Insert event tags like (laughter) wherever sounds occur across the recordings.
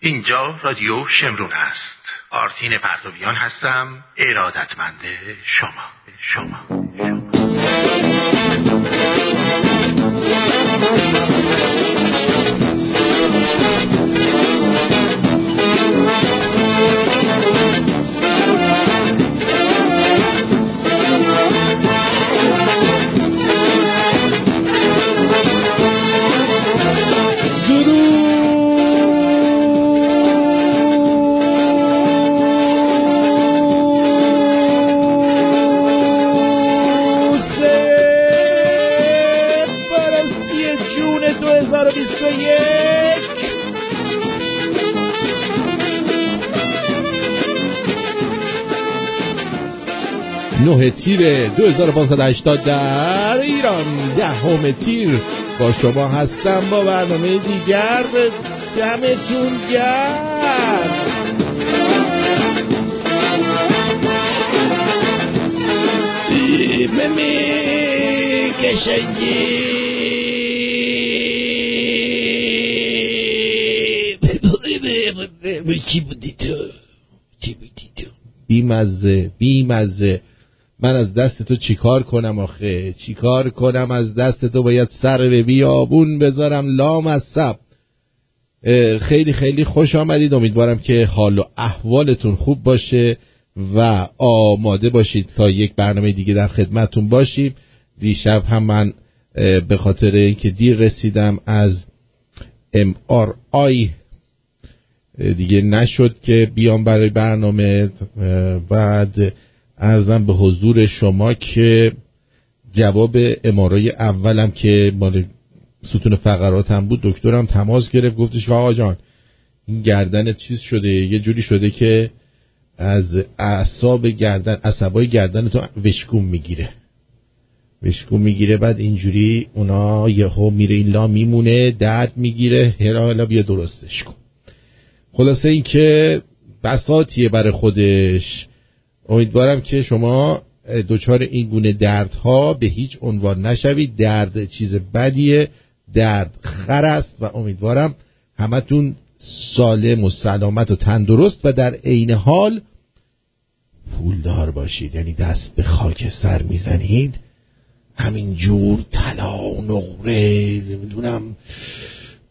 اینجا رادیو شمرون است. آرتین پرتویان هستم. ارادتمند شما. شما, 2580 در ایران. دهم تیر. با شما هستم با برنامه دیگر دمتون گرم. ممی کشنگی چی بودی تو؟ چی بودی تو؟ بیمزه بیمزه. من از دست تو چیکار کنم آخه؟ چیکار کنم از دست تو؟ باید سر به بیابون بذارم. لام از خیلی خیلی خوش آمدید. امیدوارم که حال و احوالتون خوب باشه و آماده باشید تا یک برنامه دیگه در خدمتون باشیم. دیشب هم من به خاطر اینکه دیر رسیدم از MRI دیگه نشد که بیام برای برنامه. بعد ارزم به حضور شما که جواب امارای اولم که مال ستون فقراتم بود دکترم تماس گرفت گفتش که آقا جان این گردن چیز شده؟ یه جوری شده که از اعصاب گردن عصبای گردن تو وشکوم می‌گیره. وشکوم می‌گیره بعد اینجوری اونا یهو میره این لا میمونه درد می‌گیره هرالا بیا درستش کن. خلاصه این که بساتیه برای خودش. امیدوارم که شما دچار این گونه دردها به هیچ عنوان نشوید. درد چیز بدیه درد خر است و امیدوارم همتون سالم و سلامت و تندرست و در عین حال پولدار باشید. یعنی دست به خاک سر می‌زنید. همین جور طلا و نقره نمی‌دونم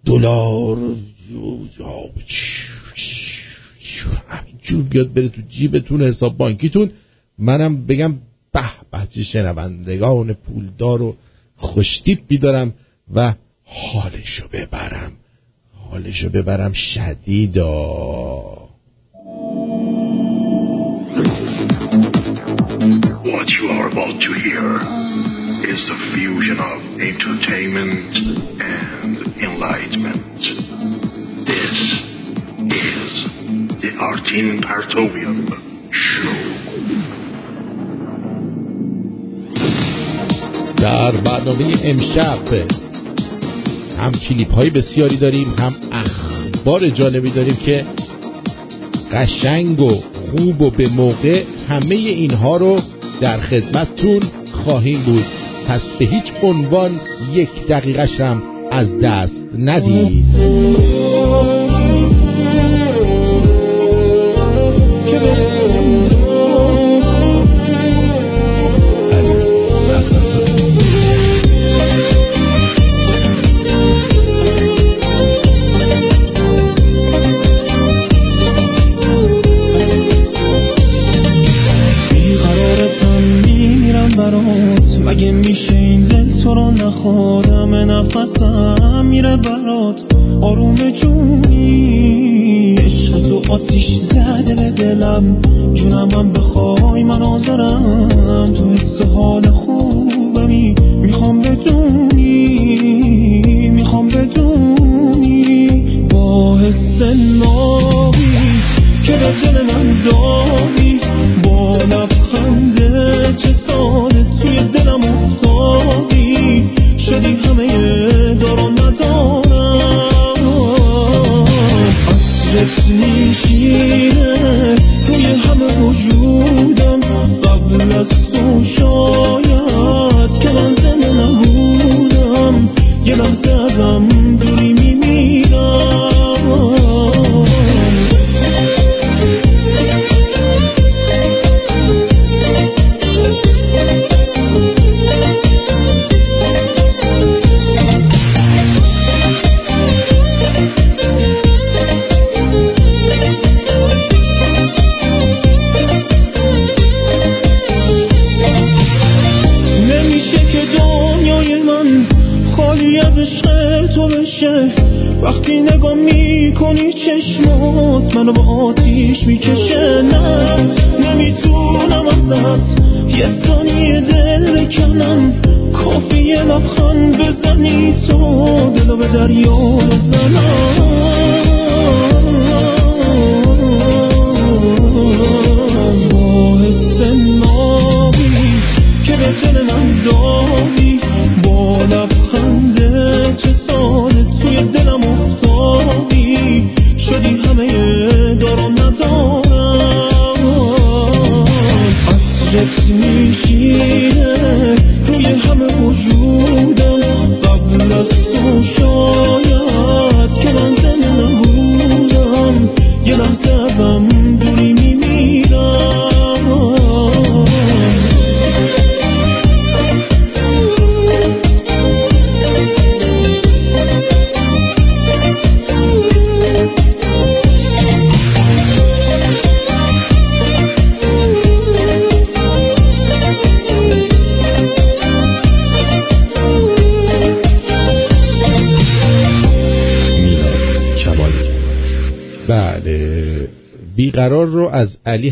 دلار همینجور بیاد بره تو جیبتون حساب بانکیتون. منم بگم به به شنوندگان پولدار و خوشتیپی دارم و حالشو ببرم. حالشو ببرم شدیدا. What you are about to hear is the fusion of entertainment and enlightenment. This is the Artin Partovian Show. در برنامه امشب هم کلیپ های بسیاری داریم هم اخبار جالبی داریم که قشنگ و خوب و به موقع همه اینها رو در خدمتتون خواهیم بود پس به هیچ عنوان یک دقیقش هم از دست ندید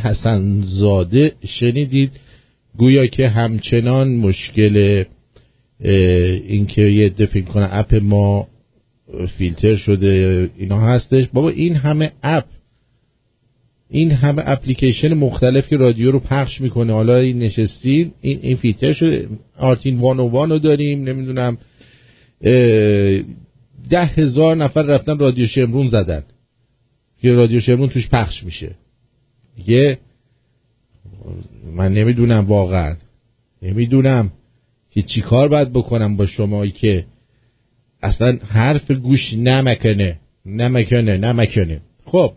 حسن زاده شنیدید. گویا که همچنان مشکل اینکه یه دفعه کنه اپ ما فیلتر شده اینا هستش. بابا این همه اپ این همه اپلیکیشن مختلف که رادیو رو پخش می‌کنه. حالا این نشستیم این, این فیلتر شده. آرتین وان و وان رو داریم نمی‌دونم ده هزار نفر رفتن رادیو شمرون زدن. که رادیو شمرون توش پخش میشه. دیگه من نمی‌دونم واقعا. نمی‌دونم که چی کار باید بکنم با شما که اصلا حرف گوش نمکنه. نمکنه نمکنه. خب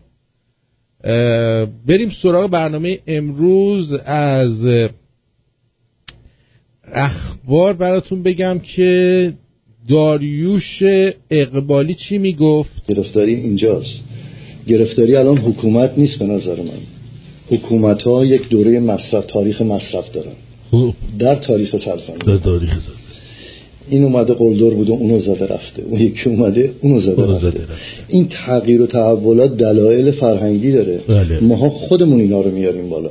بریم سراغ برنامه امروز از اخبار براتون بگم که داریوش اقبالی چی می‌گفت؟ گرفتاری اینجاست. گرفتاری الان حکومت نیست به نظر من. حکومت ها یک دوره مصرف تاریخ مصرف دارن. خوب در تاریخ سرزمین. در تاریخ سرزمین. این اومده قلدر بوده اونو زده رفته. اون یکی اومده اونو زده, اونو رفته. زده رفته. این تغییر و تحولات دلایل فرهنگی داره. بله. ماها خودمون اینا رو میاریم بالا.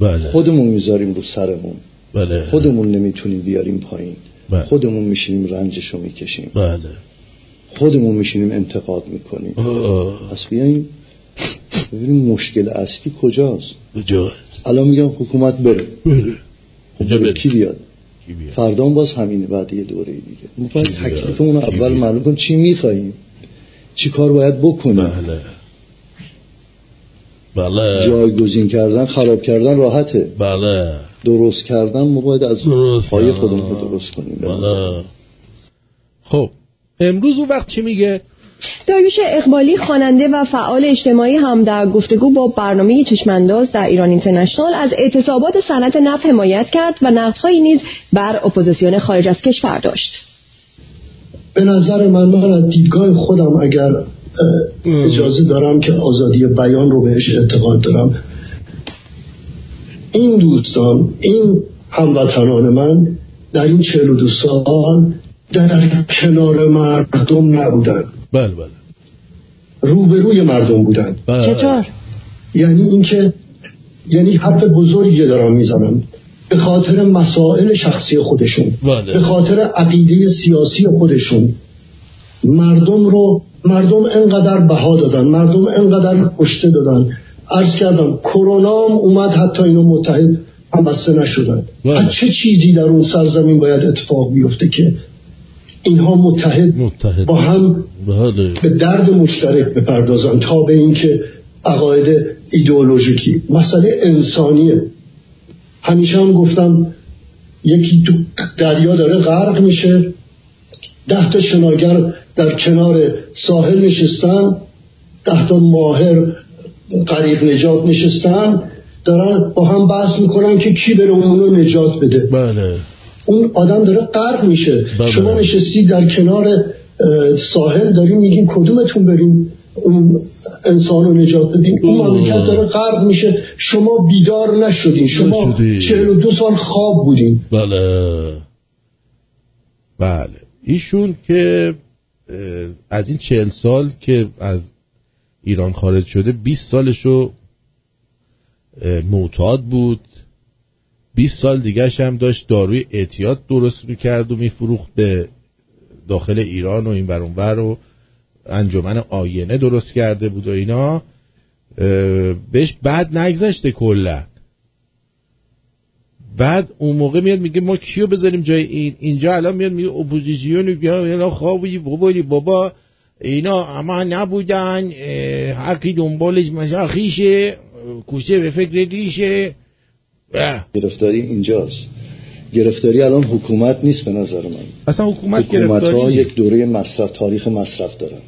بله. خودمون می‌ذاریم رو سرمون. بله. خودمون نمی‌تونیم بیاریم پایین. بله. خودمون میشینیم رنجش رو می‌کشیم. بله. خودمون میشینیم انتقاد می‌کنیم. آه. پس بیاییم ببینیم مشکل اصلی کجاست. کجا الان میگم حکومت بره. بره. کجا بره کی بیاد؟ کی بیاد؟ فردا هم باز همینه بعد یه دوره دیگه. ما باید؟ تکلیفمون اول؟ معلوم کن چی میخواییم چی کار باید بکنیم؟ بله. بله. جایگزین کردن خراب کردن راحته. بله. درست کردن ما باید از پایه خودمون رو درست کنیم. نظر. بله. خب امروز اون وقت چی میگه؟ داریوش اقبالی خواننده و فعال اجتماعی هم در گفتگو با برنامه چشمانداز در ایران اینترنشنال از اعتصابات صنعت نفت حمایت کرد و نقدهایی نیز بر اپوزیسیون خارج از کشور داشت. به نظر من من از دیدگاه خودم اگر اجازه دارم که آزادی بیان رو بهش اعتقاد دارم این دوستان این هموطنان من در این 42 سال در کنار مردم نبودن. بله بله. روبروی مردم بودن. بله. چطور؟ یعنی اینکه یعنی حرف بزرگی دارم می‌زنم به خاطر مسائل شخصی خودشون. بله. به خاطر عقیده سیاسی خودشون. مردم رو مردم انقدر بها دادن. مردم انقدر کشته دادن. عرض کردم کرونا هم اومد حتی اینو متحد هم بسته نشدن. بله. از چه چیزی در اون سرزمین باید اتفاق بیفته که اینها متحد متحد. با هم بله. به درد مشترک بپردازن تا به اینکه عقاید ایدئولوژیکی. مسئله انسانیه. همیشه هم گفتم یکی تو دریا داره غرق میشه. ده تا شناگر در کنار ساحل نشستن. ده تا ماهر غریق نجات نشستن. دارن با هم بحث می‌کنن که کی بره اونو نجات بده. بله. اون آدم داره غرق میشه. بله. شما نشستی در کنار ساحل داریم میگین کدومتون بریم اون انسان رو نجات بدین؟ اون. مملکت داره غرق میشه. شما بیدار نشدین. شما نشدی. 42 سال خواب بودین. بله. بله. ایشون که از این چهل سال که از ایران خارج شده 20 سالشو معتاد بود. 20 سال دیگرش هم داشت داروی اعتیاد درست می‌کرد و میفروخت به داخل ایران و این بر و انجمن آینه درست کرده بود و اینا. بهش بعد نگذشته کلا. بعد اون موقع میاد میگه ما کیو بذاریم جای این؟ اینجا الان میاد میگه اپوزیسیون اینا خوابی بابا بابا اینا اما نبودن هر کی دنبالش خویشه کوسه به فکر ریشه گرفتاری اینجاست. گرفتاری الان حکومت نیست به نظر من. اصلا حکومت, حکومت ها یک دوره مصرف تاریخ مصرف دارن.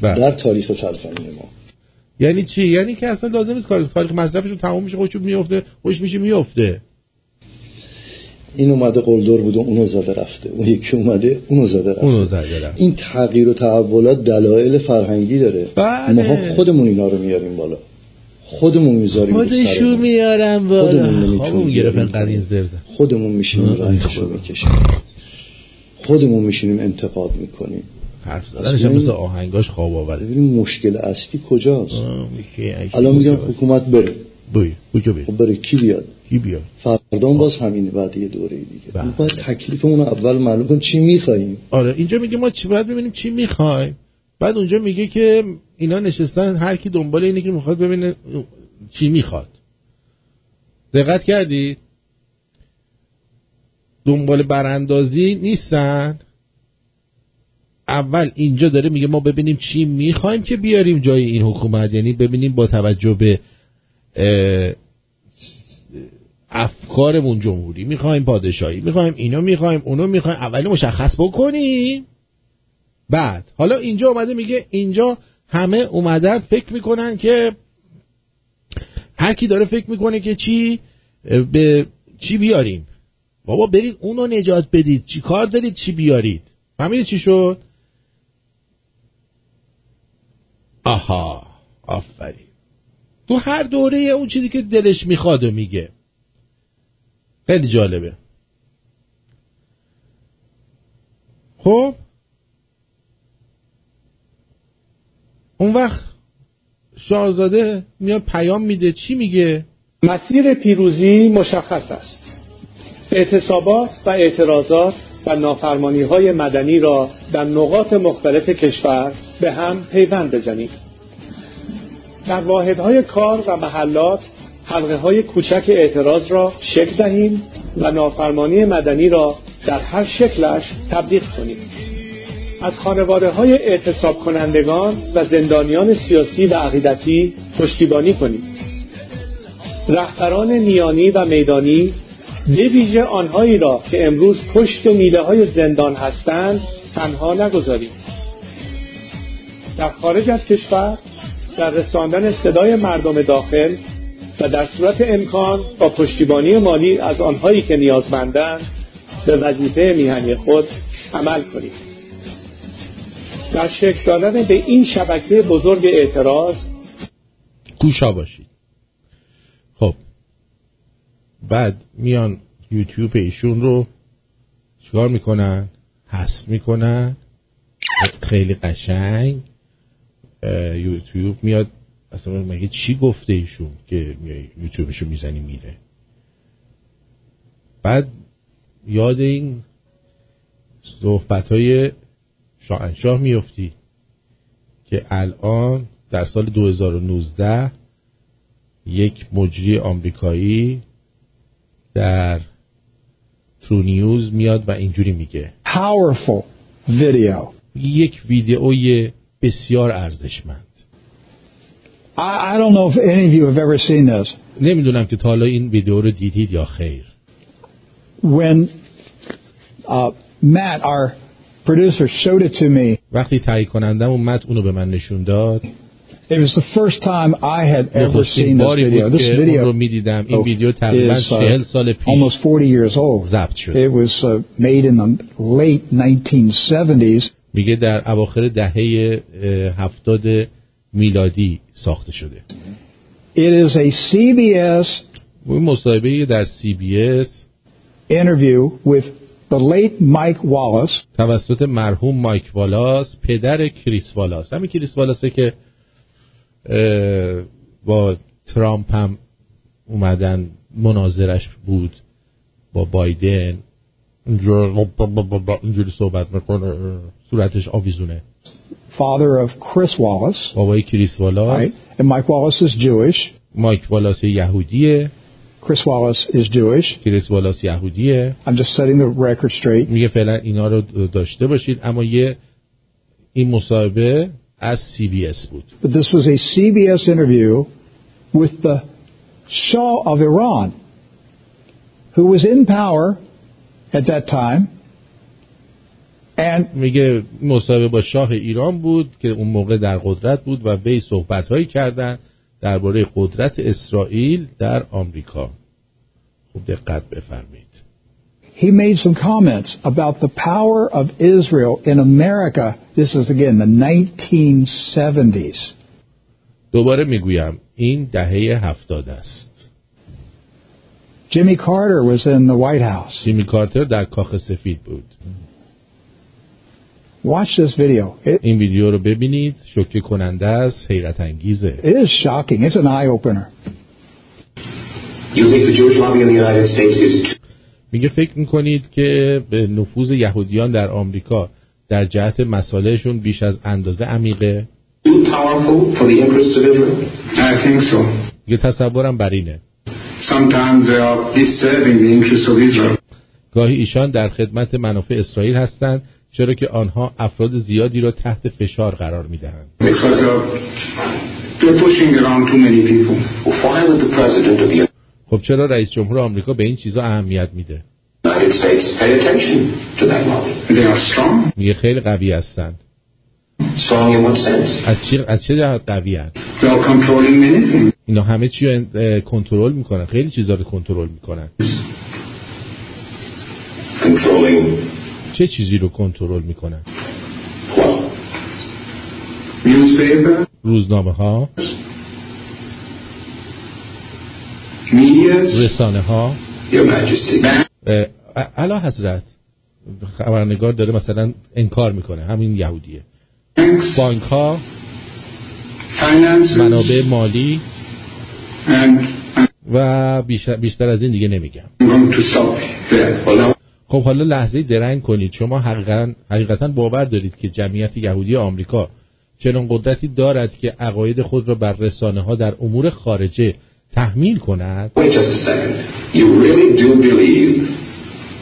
بله. در تاریخ سرزمین ما. یعنی چی؟ یعنی که اصلا لازم نیست کار تاریخ مصرفشون تموم میشه خوش میفته خوش میشه میفته این اومده قلدر بود و اونو زده رفته. اون یکی اومده اونو زده رفته. اونو زده رفته. این تغییر و تحولات دلایل فرهنگی داره. بله. ما خودمون اینا رو میاریم بالا. خودمون می‌ذاریم خودشو میارم بالا. خودمون گرفت انقدر این زرزه. خودمون میشینیم رنگشو می‌کشیم. خودمون میشینیم انتقاد می‌کنیم. حرف زدنش هم مثل آهنگاش خواب آوره. ببینیم مشکل اصلی کجاست. الان میگم حکومت بره. بای کجا بره خب بره کی بیاد؟ کی بیاد؟ فردا باز همین بعد یه دوره دیگه. بله. باید تکلیفمون اول معلوم کنیم چی می‌خوایم. آره اینجا میگه ما چی باید ببینیم چی می‌خوایم. بعد اونجا میگه که اینا نشستن هر کی دنبال اینه که می‌خواد ببینه چی می‌خواد. دقت کردی دنبال براندازی نیستن. اول اینجا داره میگه ما ببینیم چی می‌خوایم که بیاریم جای این حکومت. یعنی ببینیم با توجه به افکارمون جمهوری می‌خوایم پادشاهی می‌خوایم اینو می‌خوایم اونو می‌خوایم. اول مشخص بکنیم. بعد حالا اینجا اومده میگه اینجا همه اومدن فکر می‌کنن که هر کی داره فکر می‌کنه که چی به چی بیاریم. بابا برید اونو نجات بدید. چی کار دارید؟ چی بیارید؟ فهمیدید چی شد؟ آها آفرین. تو هر دوره اون چیزی که دلش می‌خواد و میگه. خیلی جالبه. خب؟ اون وقت شاهزاده میاد پیام میده. چی میگه؟ مسیر پیروزی مشخص است. اعتصابات و اعتراضات و نافرمانی های مدنی را در نقاط مختلف کشور به هم پیوند بزنیم در واحدهای کار و محلات حلقه های کوچک اعتراض را شکل دهیم و نافرمانی مدنی را در هر شکلش تبلیغ کنیم. از خانواده های اعتصاب کنندگان و زندانیان سیاسی و عقیدتی پشتیبانی کنیم رهبران نیانی و میدانی ویژه آنهایی را که امروز پشت میله های زندان هستند تنها نگذاریم در خارج از کشور در رساندن صدای مردم داخل و در صورت امکان با پشتیبانی مالی از آنهایی که نیازمندند به وظیفه میهنی خود عمل کنیم در شکل دادن به این شبکه بزرگ اعتراض. گوشا باشید. خب. بعد میان یوتیوب ایشون رو چیکار می‌کنن؟ حذف می‌کنن. خیلی قشنگ یوتیوب میاد اصلا مگه چی گفته ایشون که یوتیوبشو می‌زنی میره؟ بعد یاد این صحبت های شاهنشاه میفتی که الان در سال 2019 یک مجری آمریکایی در ترو نیوز میاد و اینجوری میگه powerful video یک ویدئوی بسیار ارزشمند I, I don't know if any of you have ever seen this. نمی‌دونم که تا حالا این ویدیو رو دیدید یا خیر. When uh, Matt, our producer, showed it to me. وقتی تهیه کنندم و مت اونو به من نشون داد. It was the first time I had ever seen this video. This video رو میدیدم. این ویدیو تقریبا 40 سال پیش almost 40 years old. ضبط شد. It was uh, made in the late 1970s. میگه در اواخر دهه هفتاد میلادی ساخته شده It is a CBS مصاحبه در CBS interview with the late Mike Wallace. توسط مرحوم مایک والاس پدر کریس والاس. همین کریس والاسه که با ترامپ هم اومدن مناظرش بود با بایدن. اینجور- اینجوری صحبت می‌کنه صورتش آویزونه. Father of Chris Wallace, بابای کریس والاس. Right? And Mike Wallace is Jewish. مایک والاس یهودیه. Chris Wallace is Jewish. کریس والاس یهودیه I'm just setting the record straight. میگه فعلا اینا رو داشته باشید اما یه این مصاحبه از CBS بود But this was a CBS interview with the Shah of Iran, who was in power at that time. And میگه مصاحبه با شاه ایران بود که اون موقع در قدرت بود و وی صحبت هایی کردن درباره قدرت اسرائیل در آمریکا خوب دقت بفرمایید he made some comments about the power of Israel in America. This is again the 1970s. دوباره می‌گویم این دهه هفتاد است Jimmy Carter was in the White House. جیمی کارتر در کاخ سفید بود Watch this video. It, این ویدیو رو ببینید شوکه کننده است حیرت انگیزه it is shocking. It's an eye opener. You think the Jewish lobby in the United States is too میگه فکر می‌کنید که به نفوذ یهودیان در آمریکا در جهت مسائلشون بیش از اندازه عمیقه powerful for the interests of Israel? I think so. میگه تصورم بر اینه Sometimes they are disturbing the interests of Israel. گاهی ایشان در خدمت منافع اسرائیل هستند چرا که آنها افراد زیادی را تحت فشار قرار می دهند خب چرا رئیس جمهور آمریکا به این چیزا اهمیت می ده؟ می خیلی قوی هستند. از چه از چه جهت قوی هستند؟ اینا همه چی رو کنترل می‌کنن. خیلی چیزا رو کنترل می‌کنن. چه چیزی رو کنترل می‌کنن روزنامه ها media, رسانه ها Your Majesty. اه، اعلی حضرت خبرنگار داره مثلا انکار می‌کنه همین یهودیه. بانک ها منابع مالی. و بیشتر, بیشتر از این دیگه نمیگم. خب حالا لحظه درنگ کنید شما حقیقتا, حقیقتا باور دارید که جمعیت یهودی آمریکا چنان قدرتی دارد که عقاید خود را بر رسانه ها در امور خارجه تحمیل کند wait just a second. You really do believe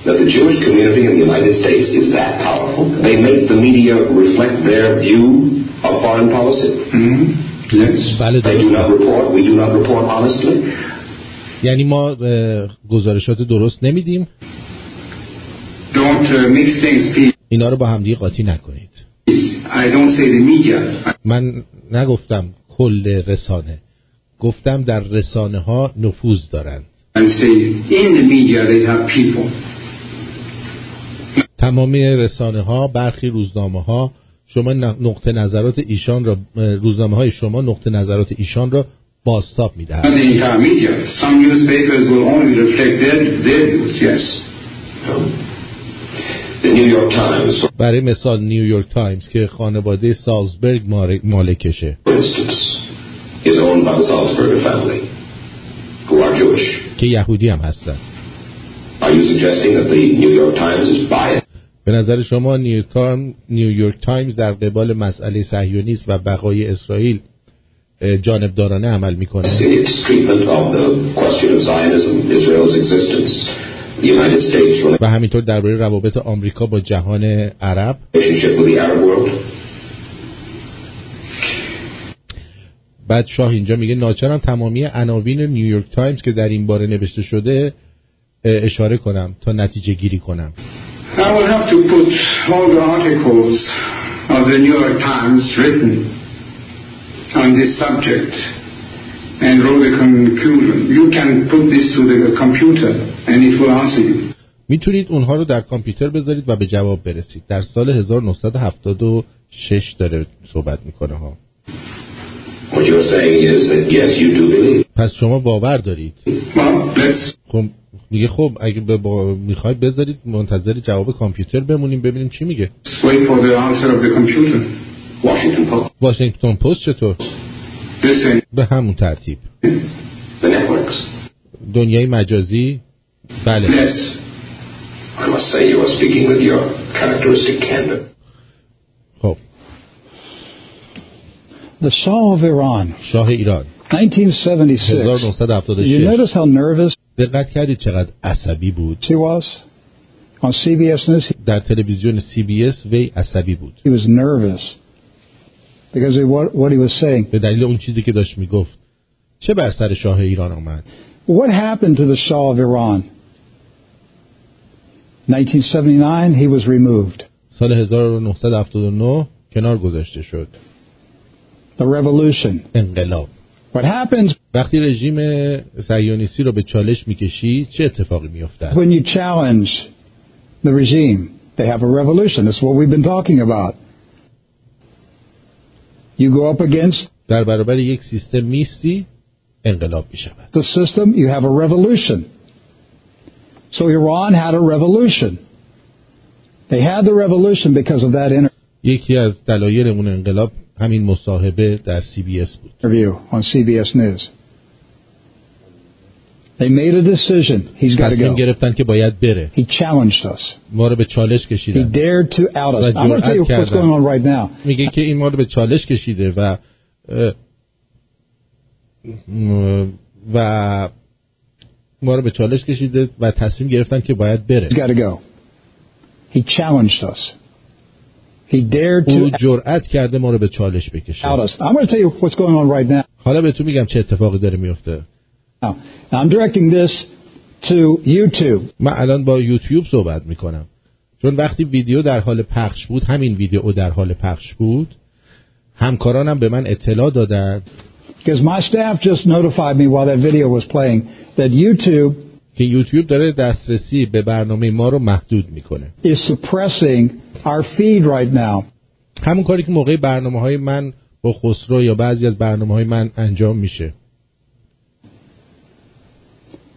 that the Jewish community in the United States is that powerful? They make the media reflect their view of foreign policy? Mhm. Yes. بله They do not report, we do not report honestly? یعنی ما گزارشات درست نمیدیم Don't uh, mix things. اینا رو با همدیگه قاطی نکنید I don't say the media. من نگفتم کل رسانه گفتم در رسانه ها نفوذ دارند. تمامی رسانه ها برخی روزنامه ها شما نقطه نظرات ایشان را روزنامه های شما نقطه نظرات ایشان را their, their views, yes. No. The New York Times, برای مثال نیویورک تایمز که خانواده سالزبرگ مالکشه for instance, is owned by the Sulzberger family, who are Jewish. که یهودی هم biased? به نظر شما نیویورک تایم- نیویورک تایمز در قبال مسئله صهیونیسم و بقای اسرائیل جانبدارانه عمل می‌کنه؟ و همینطور درباره روابط آمریکا با جهان عرب. بعد شاه اینجا میگه ناچرم تمامی عناوین نیویورک تایمز که در این باره نوشته شده اشاره کنم تا نتیجه گیری کنم. I have to put all the articles of the New York Times written on this subject. And draw the conclusion. You can put this to the computer and it will answer you. می‌تونید اونها رو در کامپیوتر بذارید و به جواب برسید در سال 1976 داره صحبت می‌کنه ها What you're saying is that yes, you do believe. پس شما باور دارید خب میگه خب اگه با... می‌خواید بذارید منتظر جواب کامپیوتر بمونیم ببینیم چی میگه Wait for the answer of the computer. Washington Post. واشنگتن پست چطور به همون ترتیب. دنیای مجازی بله Yes. I must say you are speaking with your characteristic candor. خب The Shah of Iran, شاه ایران 1976. Did you 1976 notice how nervous دقت کردید چقدر عصبی بود he was? On CBS News, در تلویزیون سی بی اس وی عصبی بود he was nervous because of what, what he was saying. به دلیل اون چیزی که داشت میگفت چه بر سر شاه ایران آمد What happened to the Shah of Iran? 1979, he was removed. سال 1979 کنار گذاشته شد The revolution. انقلاب What happens وقتی رژیم صهیونیستی رو به چالش میکشی چه اتفاقی میافتد when you challenge the regime? They have a revolution. That's what we've been talking about. You go up against در برابر یک سیستم میستی انقلاب می شود the system, you have a revolution. So Iran had a revolution. They had the revolution because of that یکی از دلایل اون انقلاب همین مصاحبه در سی بی اس بود interview on CBS News. They made a decision. He's got to تصمیم go. گرفتن که باید بره He challenged us. ما رو به چالش He کشیدن dared to out us. و I'm going to tell you جرأت what's going on right now. میگه که این ما رو به چالش کشیده و اه، م- و ما رو به چالش کشیده و تصمیم گرفتن که باید بره He's got to go. He challenged us. He dared او to جرأت کرده ما رو به چالش بکشه out us. I'm going to tell you what's going on right now. حالا به تو میگم چه اتفاقی داره میفته Now, now I'm directing this to YouTube. من الان با یوتیوب صحبت می‌کنم چون وقتی ویدیو در حال پخش بود همین ویدیو در حال پخش بود همکارانم به من اطلاع دادن Because my staff just notified me while that video was playing that YouTube که یوتیوب داره دسترسی به برنامه ما رو محدود می‌کنه is suppressing our feed right now. همون کاری که موقع برنامه های من با خسرو یا بعضی از برنامه های من انجام میشه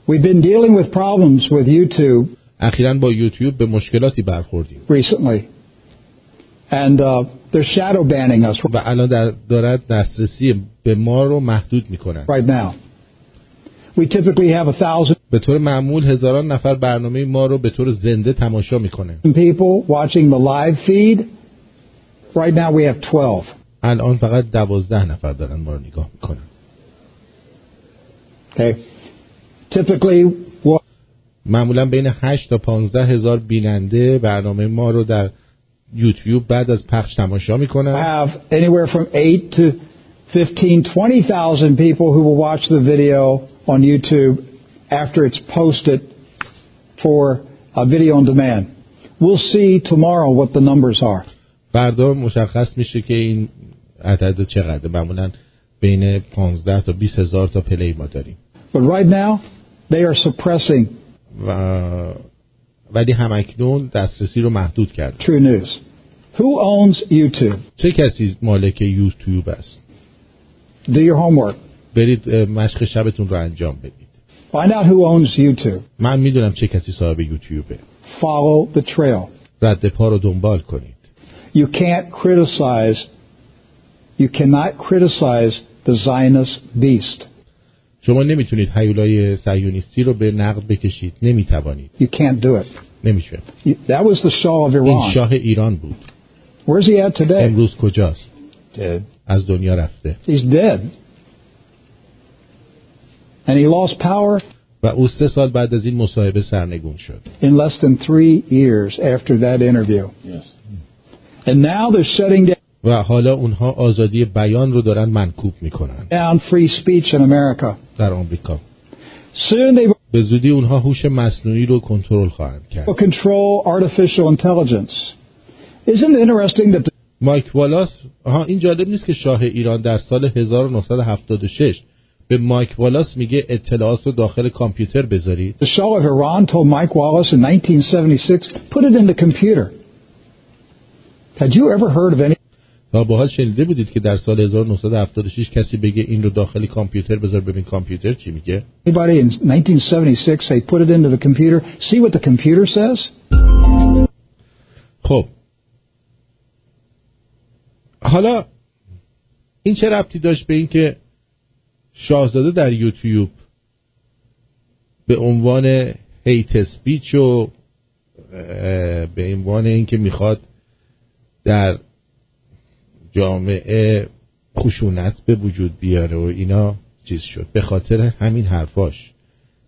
We've been dealing with problems with YouTube اخیرا با یوتیوب به مشکلاتی برخوردیم recently. And uh, they're shadow banning us و الان در دارد دسترسی به ما رو محدود میکنن right now. We typically have a thousand به طور معمول هزاران نفر برنامه ما رو به طور زنده تماشا میکنه people watching the live feed. Right now we have 12. الان فقط دوازده نفر دارن ما رو نگاه میکنن Okay. معمولا بین 8 تا 15 هزار بیننده برنامه ما رو در یوتیوب بعد از پخش تماشا می‌کنن have anywhere from 8 to 15, 20,000 people who will watch the video on YouTube after it's posted for a video on demand. We'll see tomorrow what the numbers are. فردا مشخص میشه که این عدد چقدر معمولا بین 15 تا 20 هزار تا پلی ما داریم But right now, they are suppressing و ولی همکنون دسترسی رو محدود کرد True News. Who owns YouTube? چه کسی مالک یوتیوب است Do your homework. برید اه، مشق شبتون رو انجام بدید Find out who owns YouTube. من میدونم چه کسی صاحب یوتیوبه Follow the trail. رد پا رو دنبال کنید You can't criticize, you cannot criticize the Zionist beast. شما نمی‌تونید حیولای صهیونیستی رو به نقد بکشید نمی‌توانید You can't do it. نمیشه that was the Shah of این Iran. شاه ایران بود Where's he at today? امروز کجاست Dead. از دنیا رفته He's dead. And he lost power و او سه سال بعد از این مصاحبه سرنگون شد in less than three years after that interview. And now they're shutting down و حالا اونها آزادی بیان رو دارن منکوب می‌کنن free speech in America. در آمریکا Soon they به زودی اونها هوش مصنوعی رو کنترل خواهند کرد control artificial intelligence. Isn't it interesting that the مایک والاس ها این جالب نیست که شاه ایران در سال 1976 به مایک والاس میگه اطلاعات رو داخل کامپیوتر بذارید the Shah of Iran told Mike Wallace in 1976, put it in the computer. Had you ever heard of any تا با حال شنیده بودید که در سال 1976 کسی بگه این رو داخل کامپیوتر بذار ببین کامپیوتر چی میگه Anybody in 1976 say put it into the computer, see what the computer says? خب حالا این چه ربطی داشت به این که شاهزاده در یوتیوب به عنوان هیت سپیچ و به عنوان اینکه می‌خواد در جامعه خشونت به وجود بیاره و اینا چیز شد. به خاطر همین حرفاش.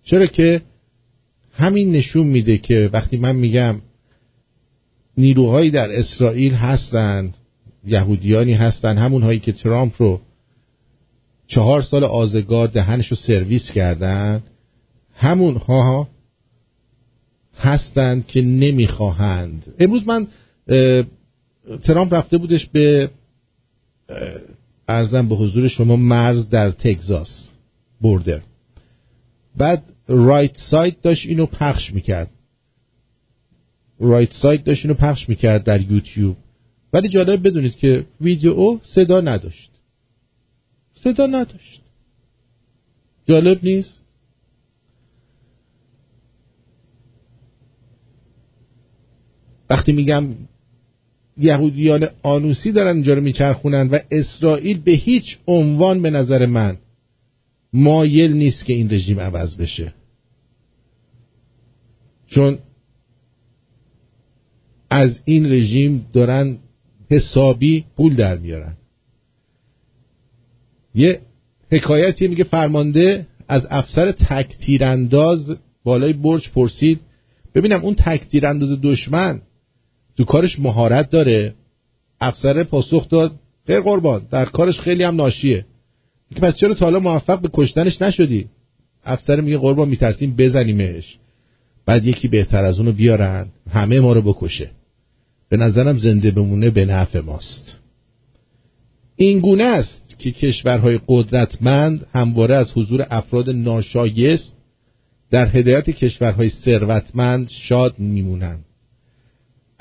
چرا که همین نشون میده که وقتی من میگم نیروهایی در اسرائیل هستند یهودیانی هستند همون هایی که ترامپ رو چهار سال آزگار دهنش رو سرویس کردن همون ها هستند که نمی‌خواهند. امروز من ترامپ رفته بودش به ارزم به حضور شما مرز در تگزاس بردر بعد رایت سایت داشت اینو پخش می‌کرد. رایت سایت داشت اینو پخش می‌کرد در یوتیوب. ولی جالب بدونید که ویدیو صدا نداشت. صدا نداشت. جالب نیست؟ وقتی میگم یهودیان آنوسی دارن اینجا رو میچرخونن و اسرائیل به هیچ عنوان به نظر من مایل نیست که این رژیم عوض بشه. چون از این رژیم دارن حسابی پول در میارن. یه حکایتی میگه فرمانده از افسر تکتیرانداز بالای برج پرسید ببینم اون تکتیرانداز دشمن تو کارش مهارت داره. افسر پاسخ داد غیر قربان در کارش خیلی هم ناشیه. میگه پس چرا تا حالا موفق به کشتنش نشدی؟ افسر میگه قربان میترسیم بزنیمش. بعد یکی بهتر از اونو بیارن همه ما رو بکشه. به نظرم زنده بمونه به نفع ماست. این گونه است که کشورهای قدرتمند همواره از حضور افراد ناشایست در هدایت کشورهای ثروتمند شاد میمونند.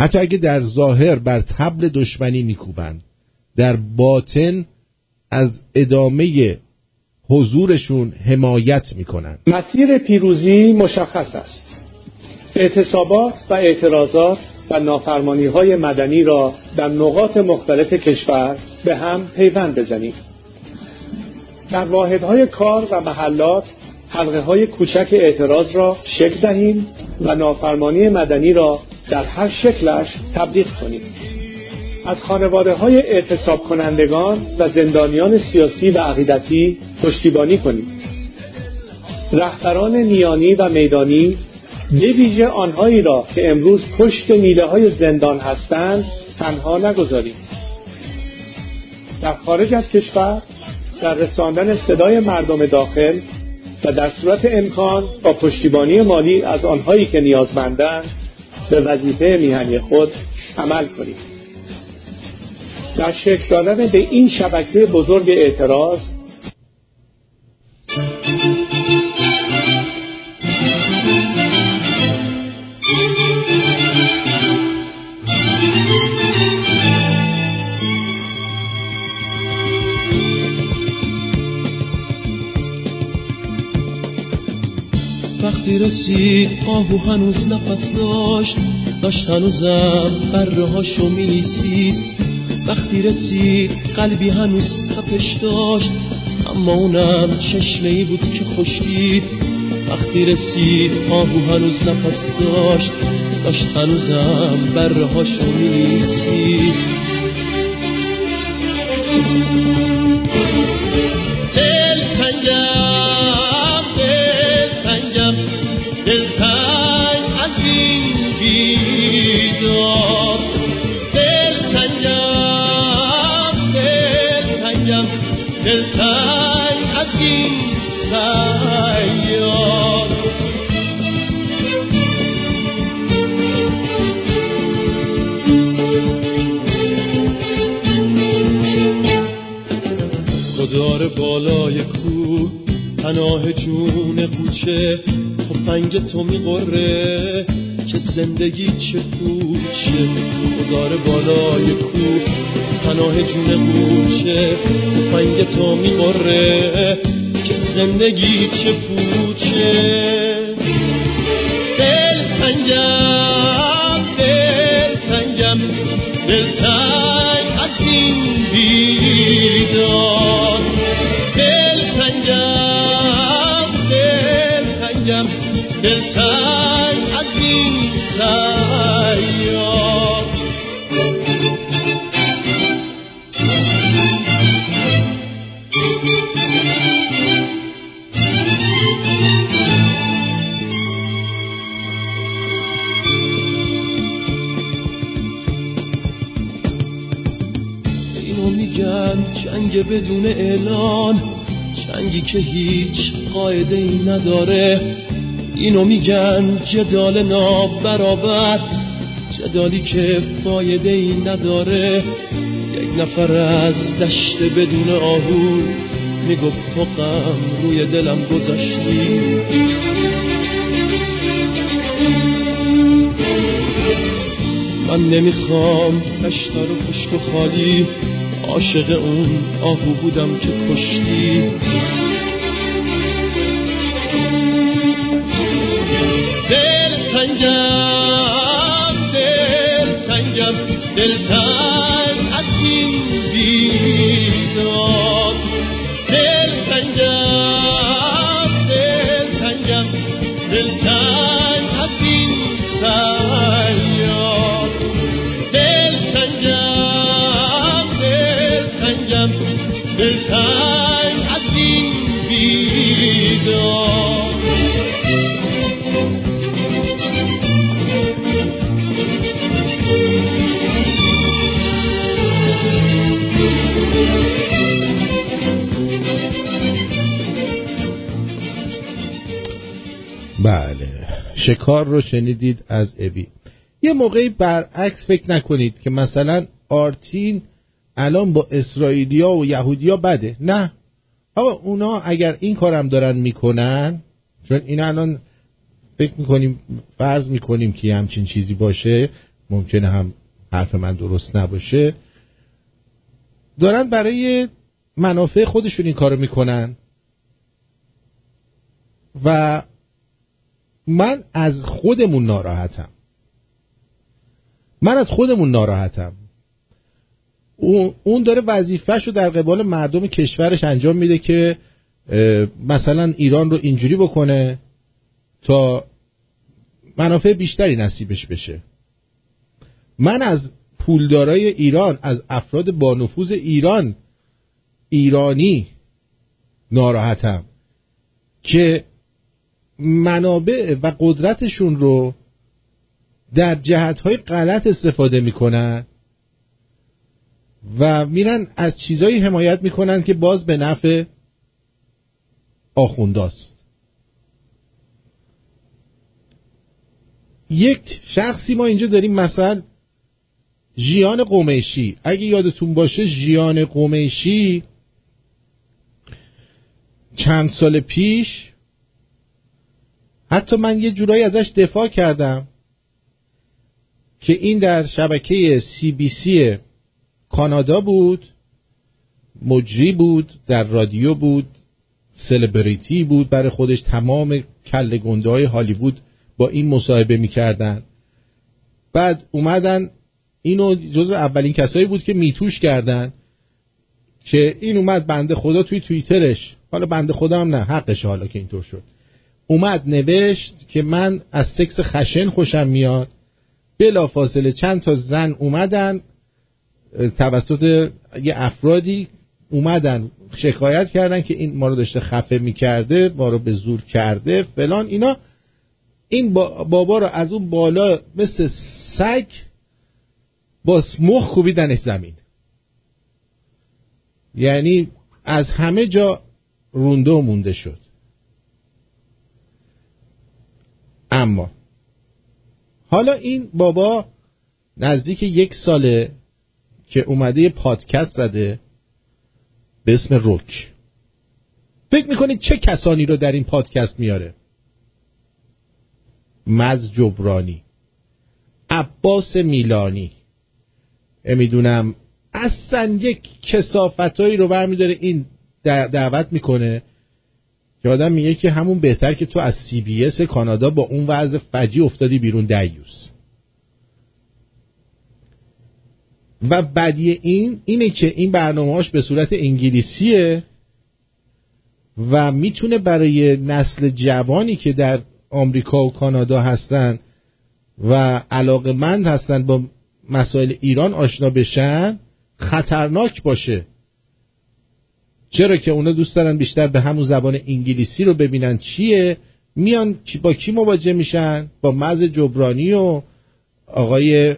حتی اگه در ظاهر بر تبل دشمنی میکوبند در باطن از ادامه حضورشون حمایت می‌کنند. مسیر پیروزی مشخص است. اعتصابات و اعتراضات و نافرمانی های مدنی را در نقاط مختلف کشور به هم پیوند بزنیم. در واحدهای کار و محلات حلقه های کوچک اعتراض را شکل دهیم و نافرمانی مدنی را در هر شکلش تبلیغ کنیم. از خانواده های اعتصاب کنندگان و زندانیان سیاسی و عقیدتی پشتیبانی کنیم. رهبران نیانی و میدانی به ویژه آنهایی را که امروز پشت میله های زندان هستند تنها نگذاریم. در خارج از کشور در رساندن صدای مردم داخل و در صورت امکان با پشتیبانی مالی از آنهایی که نیازمندند به وظیفه میهنی خود عمل کنیم. در شکل دادن به این شبکه بزرگ اعتراض رسید آهو هنوز نفس داشت داشت هنوزم بره هاشو میلیسید وقتی رسید قلبی هنوز تپش داشت اما اونم چشمه ای بود که خوشید وقتی رسید آهو هنوز نفس داشت داشت هنوزم بره هاشو میلیسید دلتنگ از این سیار. گدار بالای کوه پناه جون قوچه تفنگ تو میقره که زندگی چه پوچه. خدار بالای کوه پناه جون قوچه تفنگ تو میقره که زندگی چه پوچه. نداره. اینو میگن جدال نابرابر جدالی که فایده ای نداره. یک نفر از دشت بدون آهو می‌گفت تو غم روی دلم گذاشتی. من نمی‌خوام دشتا رو خشک و خالی عاشق اون آهو بودم که کشتی. تنگم دل تنگم دل شکار رو شنیدید از ابی. یه موقعی برعکس فکر نکنید که مثلا آرتین الان با اسرائیلیا و یهودیا بده. نه. آقا اونا اگر این کارم دارن می‌کنن چون این الان فکر می‌کنیم فرض می‌کنیم که همچین چیزی باشه ممکنه هم حرف من درست نباشه دارن برای منافع خودشون این کارو می‌کنن. و من از خودمون ناراحتم. من از خودمون ناراحتم. اون داره وظیفهش رو در قبال مردم کشورش انجام میده که مثلا ایران رو اینجوری بکنه تا منافع بیشتری نصیبش بشه. من از پولدارای ایران از افراد با نفوذ ایران ایرانی ناراحتم که منابع و قدرتشون رو در جهتهای غلط استفاده می‌کنن و میرن از چیزایی حمایت می‌کنن که باز به نفع آخونداست. یک شخصی ما اینجا داریم مثلا ژیان قمیشی. اگه یادتون باشه ژیان قمیشی چند سال پیش حتی من یه جورایی ازش دفاع کردم که این در شبکه سی بی سی کانادا بود مجری بود در رادیو بود سلبریتی بود برای خودش تمام کل گنده های هالیوود با این مصاحبه می‌کردن. بعد اومدن اینو جزو اولین کسایی بود که میتوش کردن که این اومد بنده خدا توی توییترش. حالا بنده خدا هم نه حقش حالا که اینطور شد. اومد نوشت که من از سکس خشن خوشم میاد. بلا فاصله چند تا زن اومدن توسط یه افرادی اومدن شکایت کردن که این ما رو داشته خفه می‌کرده ما رو به زور کرده فلان اینا. این بابا رو از اون بالا مثل سگ با مخ کوبیدنش زمین. یعنی از همه جا رونده مونده شد. اما حالا این بابا نزدیک یک ساله که اومده پادکست زده به اسم روک فکر می‌کنید چه کسانی رو در این پادکست میاره؟ مز جبرانی عباس میلانی. می‌دونم. اصلا یک کسافتایی رو برمیداره این دعوت می‌کنه. که آدم میگه که همون بهتر که تو از سی بی اس کانادا با اون وضع فجی افتادی بیرون دیوس و بدی این اینه که این برنامهاش به صورت انگلیسیه و می‌تونه برای نسل جوانی که در آمریکا و کانادا هستن و علاقمند هستن با مسائل ایران آشنا بشن خطرناک باشه. چرا که اونا دوست دارن بیشتر به همون زبان انگلیسی رو ببینن چیه؟ میان با کی مواجه میشن؟ با مز جبرانی و آقای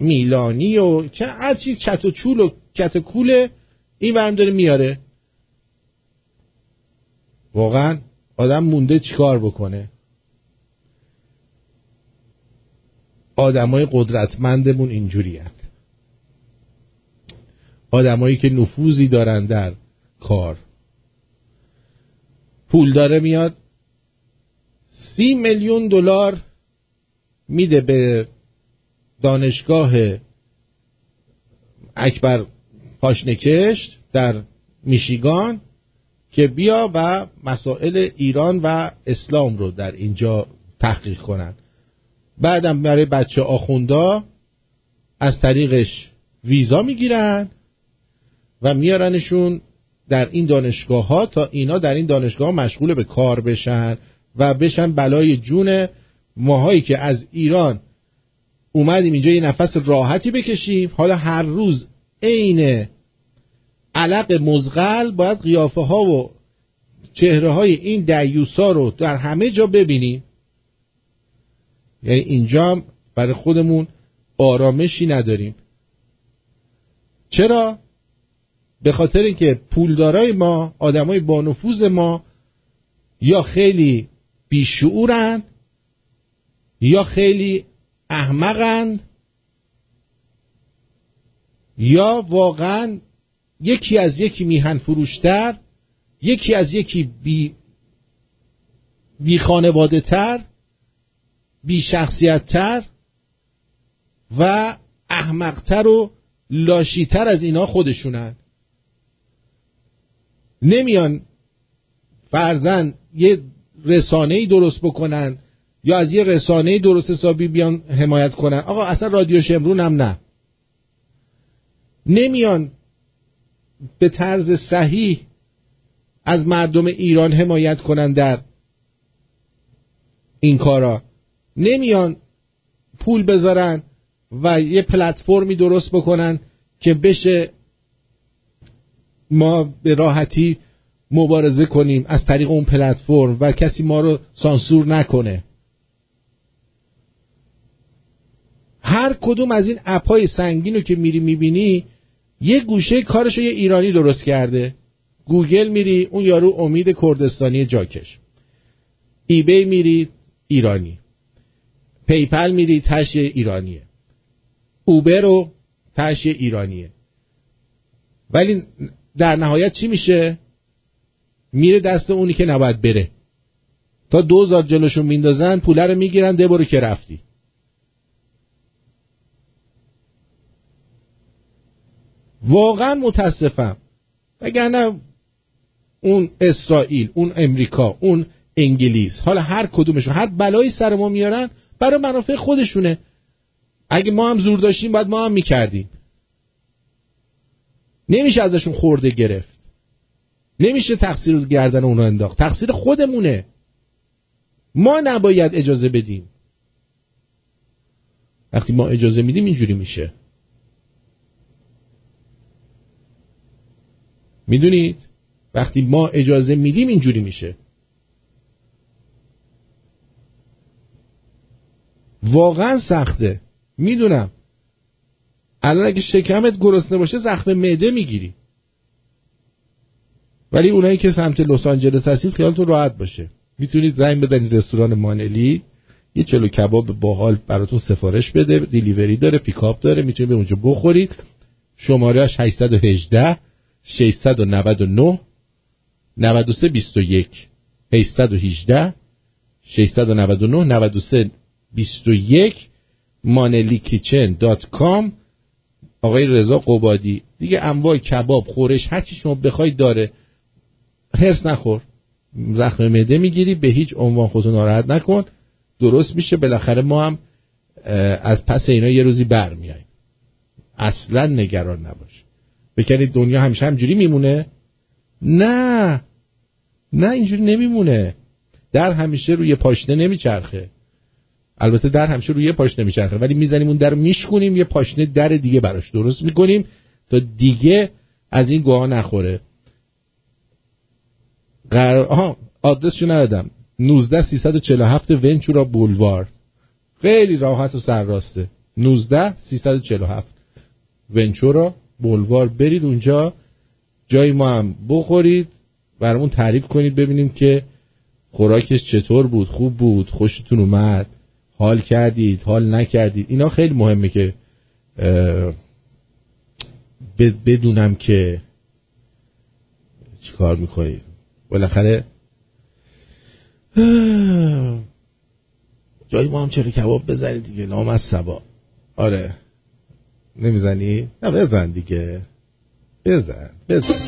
میلانی و که هرچی چت و چول و کت کوله این برم داره میاره. واقعا آدم مونده چیکار بکنه؟ آدمای قدرتمندمون اینجوری هست آدمایی که نفوذی دارن در کار. پول داره میاد. سی میلیون دلار میده به دانشگاه اکبر پاشنکشت در میشیگان که بیا و مسائل ایران و اسلام رو در اینجا تحقیق کنن. بعدم برای بچه آخوندا از طریقش ویزا می‌گیرن و میارنشون در این دانشگاه ها تا اینا در این دانشگاه مشغول به کار بشن و بشن بلای جون ماهایی که از ایران اومدیم اینجا یه نفس راحتی بکشیم. حالا هر روز عین علق مزغل باید قیافه ها و چهره های این دیوسا رو در همه جا ببینیم. یعنی اینجا برای خودمون آرامشی نداریم. چرا؟ به خاطر اینکه پولدارای ما آدمای با نفوذ ما یا خیلی بیشعورند یا خیلی احمقند یا واقعا یکی از یکی میهن فروشتر یکی از یکی بی, بی خانواده تر بی شخصیت تر و احمقتر و لاشیتر از اینا خودشونن. نمیان فرزن یه رسانه ای درست بکنن یا از یه رسانه درست حسابی بیان حمایت کنن. آقا اصلا رادیو شمرون هم نه. نمیان به طرز صحیح از مردم ایران حمایت کنن در این کارا. نمیان پول بذارن و یه پلتفرمی درست بکنن که بشه ما به راحتی مبارزه کنیم از طریق اون پلتفرم و کسی ما رو سانسور نکنه. هر کدوم از این اپای سنگین رو که میری می‌بینی یه گوشه کارش یه ایرانی درست کرده. گوگل میری اون یارو امید کردستانی جاکش. ایبی میری ایرانی. پیپل میری تش ایرانیه. اوبر رو تش ایرانیه. ولی در نهایت چی میشه؟ میره دست اونی که نباید بره. تا دوزار جلوشون میندازن پوله رو می‌گیرن ده برو که رفتی. واقعا متاسفم. وگرنه اون اسرائیل اون امریکا اون انگلیس حالا هر کدومشون هر بلایی سر ما میارن برای منافع خودشونه. اگه ما هم زور داشتیم باید ما هم می‌کردیم. نمیشه ازشون خورده گرفت. نمیشه تقصیر گردن اونا انداخت. تقصیر خودمونه. ما نباید اجازه بدیم. وقتی ما اجازه میدیم اینجوری میشه. می‌دونید؟ وقتی ما اجازه میدیم اینجوری میشه. واقعا سخته. می‌دونم. الان اگه شکمت گرسنه باشه زخم معده می‌گیری. ولی اونایی که سمت لس آنجلس هستید خیالتون راحت باشه. می‌تونید زنگ بزنید رستوران مانلی. یه چلو کباب باحال براتون سفارش بده دیلیوری داره پیکاپ داره می‌تونید به اونجا بخورید. شمارهش 818 699 93 21 818 699 93 21 مانلیکیچن دات کام آقای رضا قبادی. دیگه انواع کباب خورش هرچی شما بخواید داره. هرس نخور. زخم معده می‌گیری به هیچ عنوان خودتو ناراحت نکن. درست میشه. بالاخره ما هم از پس اینا یه روزی برمیاییم. اصلا نگران نباش. بکنید دنیا همیشه همجوری میمونه؟ نه. نه اینجوری نمیمونه. در همیشه روی پاشنه نمیچرخه. البته در همیشه روی پاشنه میچرخه ولی می‌زنیم اون در میشکنیم یه پاشنه در دیگه براش درست می‌کنیم تا دیگه از این گواه نخوره. قرار آها آدرسشو ندادم. 19 347 ونچورا بولوار. خیلی راحت و سرراسته 19 347 ونچورا بولوار. برید اونجا جای ما هم بخورید برامون تعریف کنید ببینیم که خوراکش چطور بود خوب بود خوشتون اومد. حال کردید حال نکردید. اینا خیلی مهمه که بدونم که چیکار می‌کنید بالاخره جایی ما هم چرا کباب بزنید دیگه. نام از سبا. آره. نمی‌زنی؟ نه بزن دیگه. بزن بزن.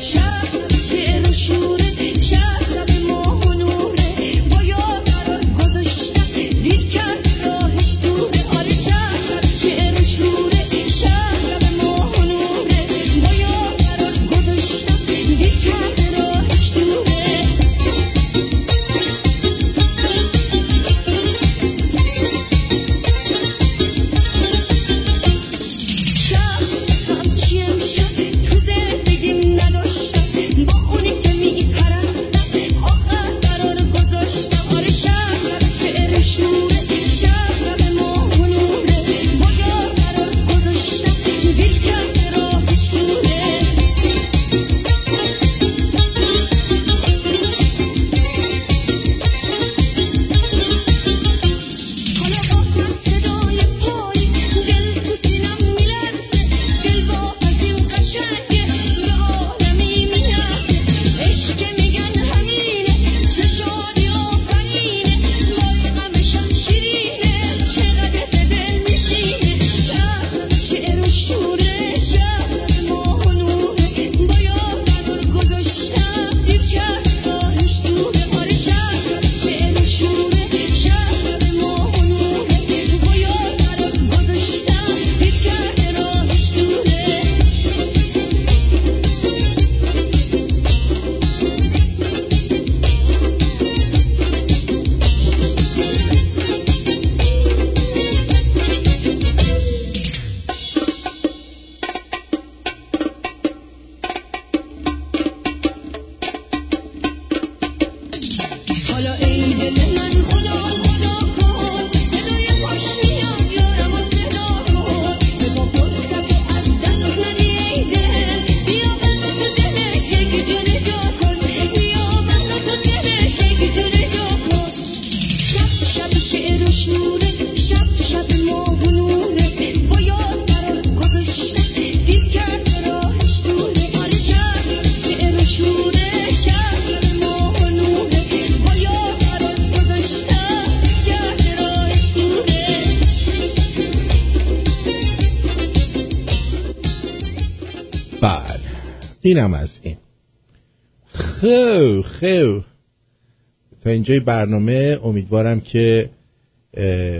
اینجای برنامه امیدوارم که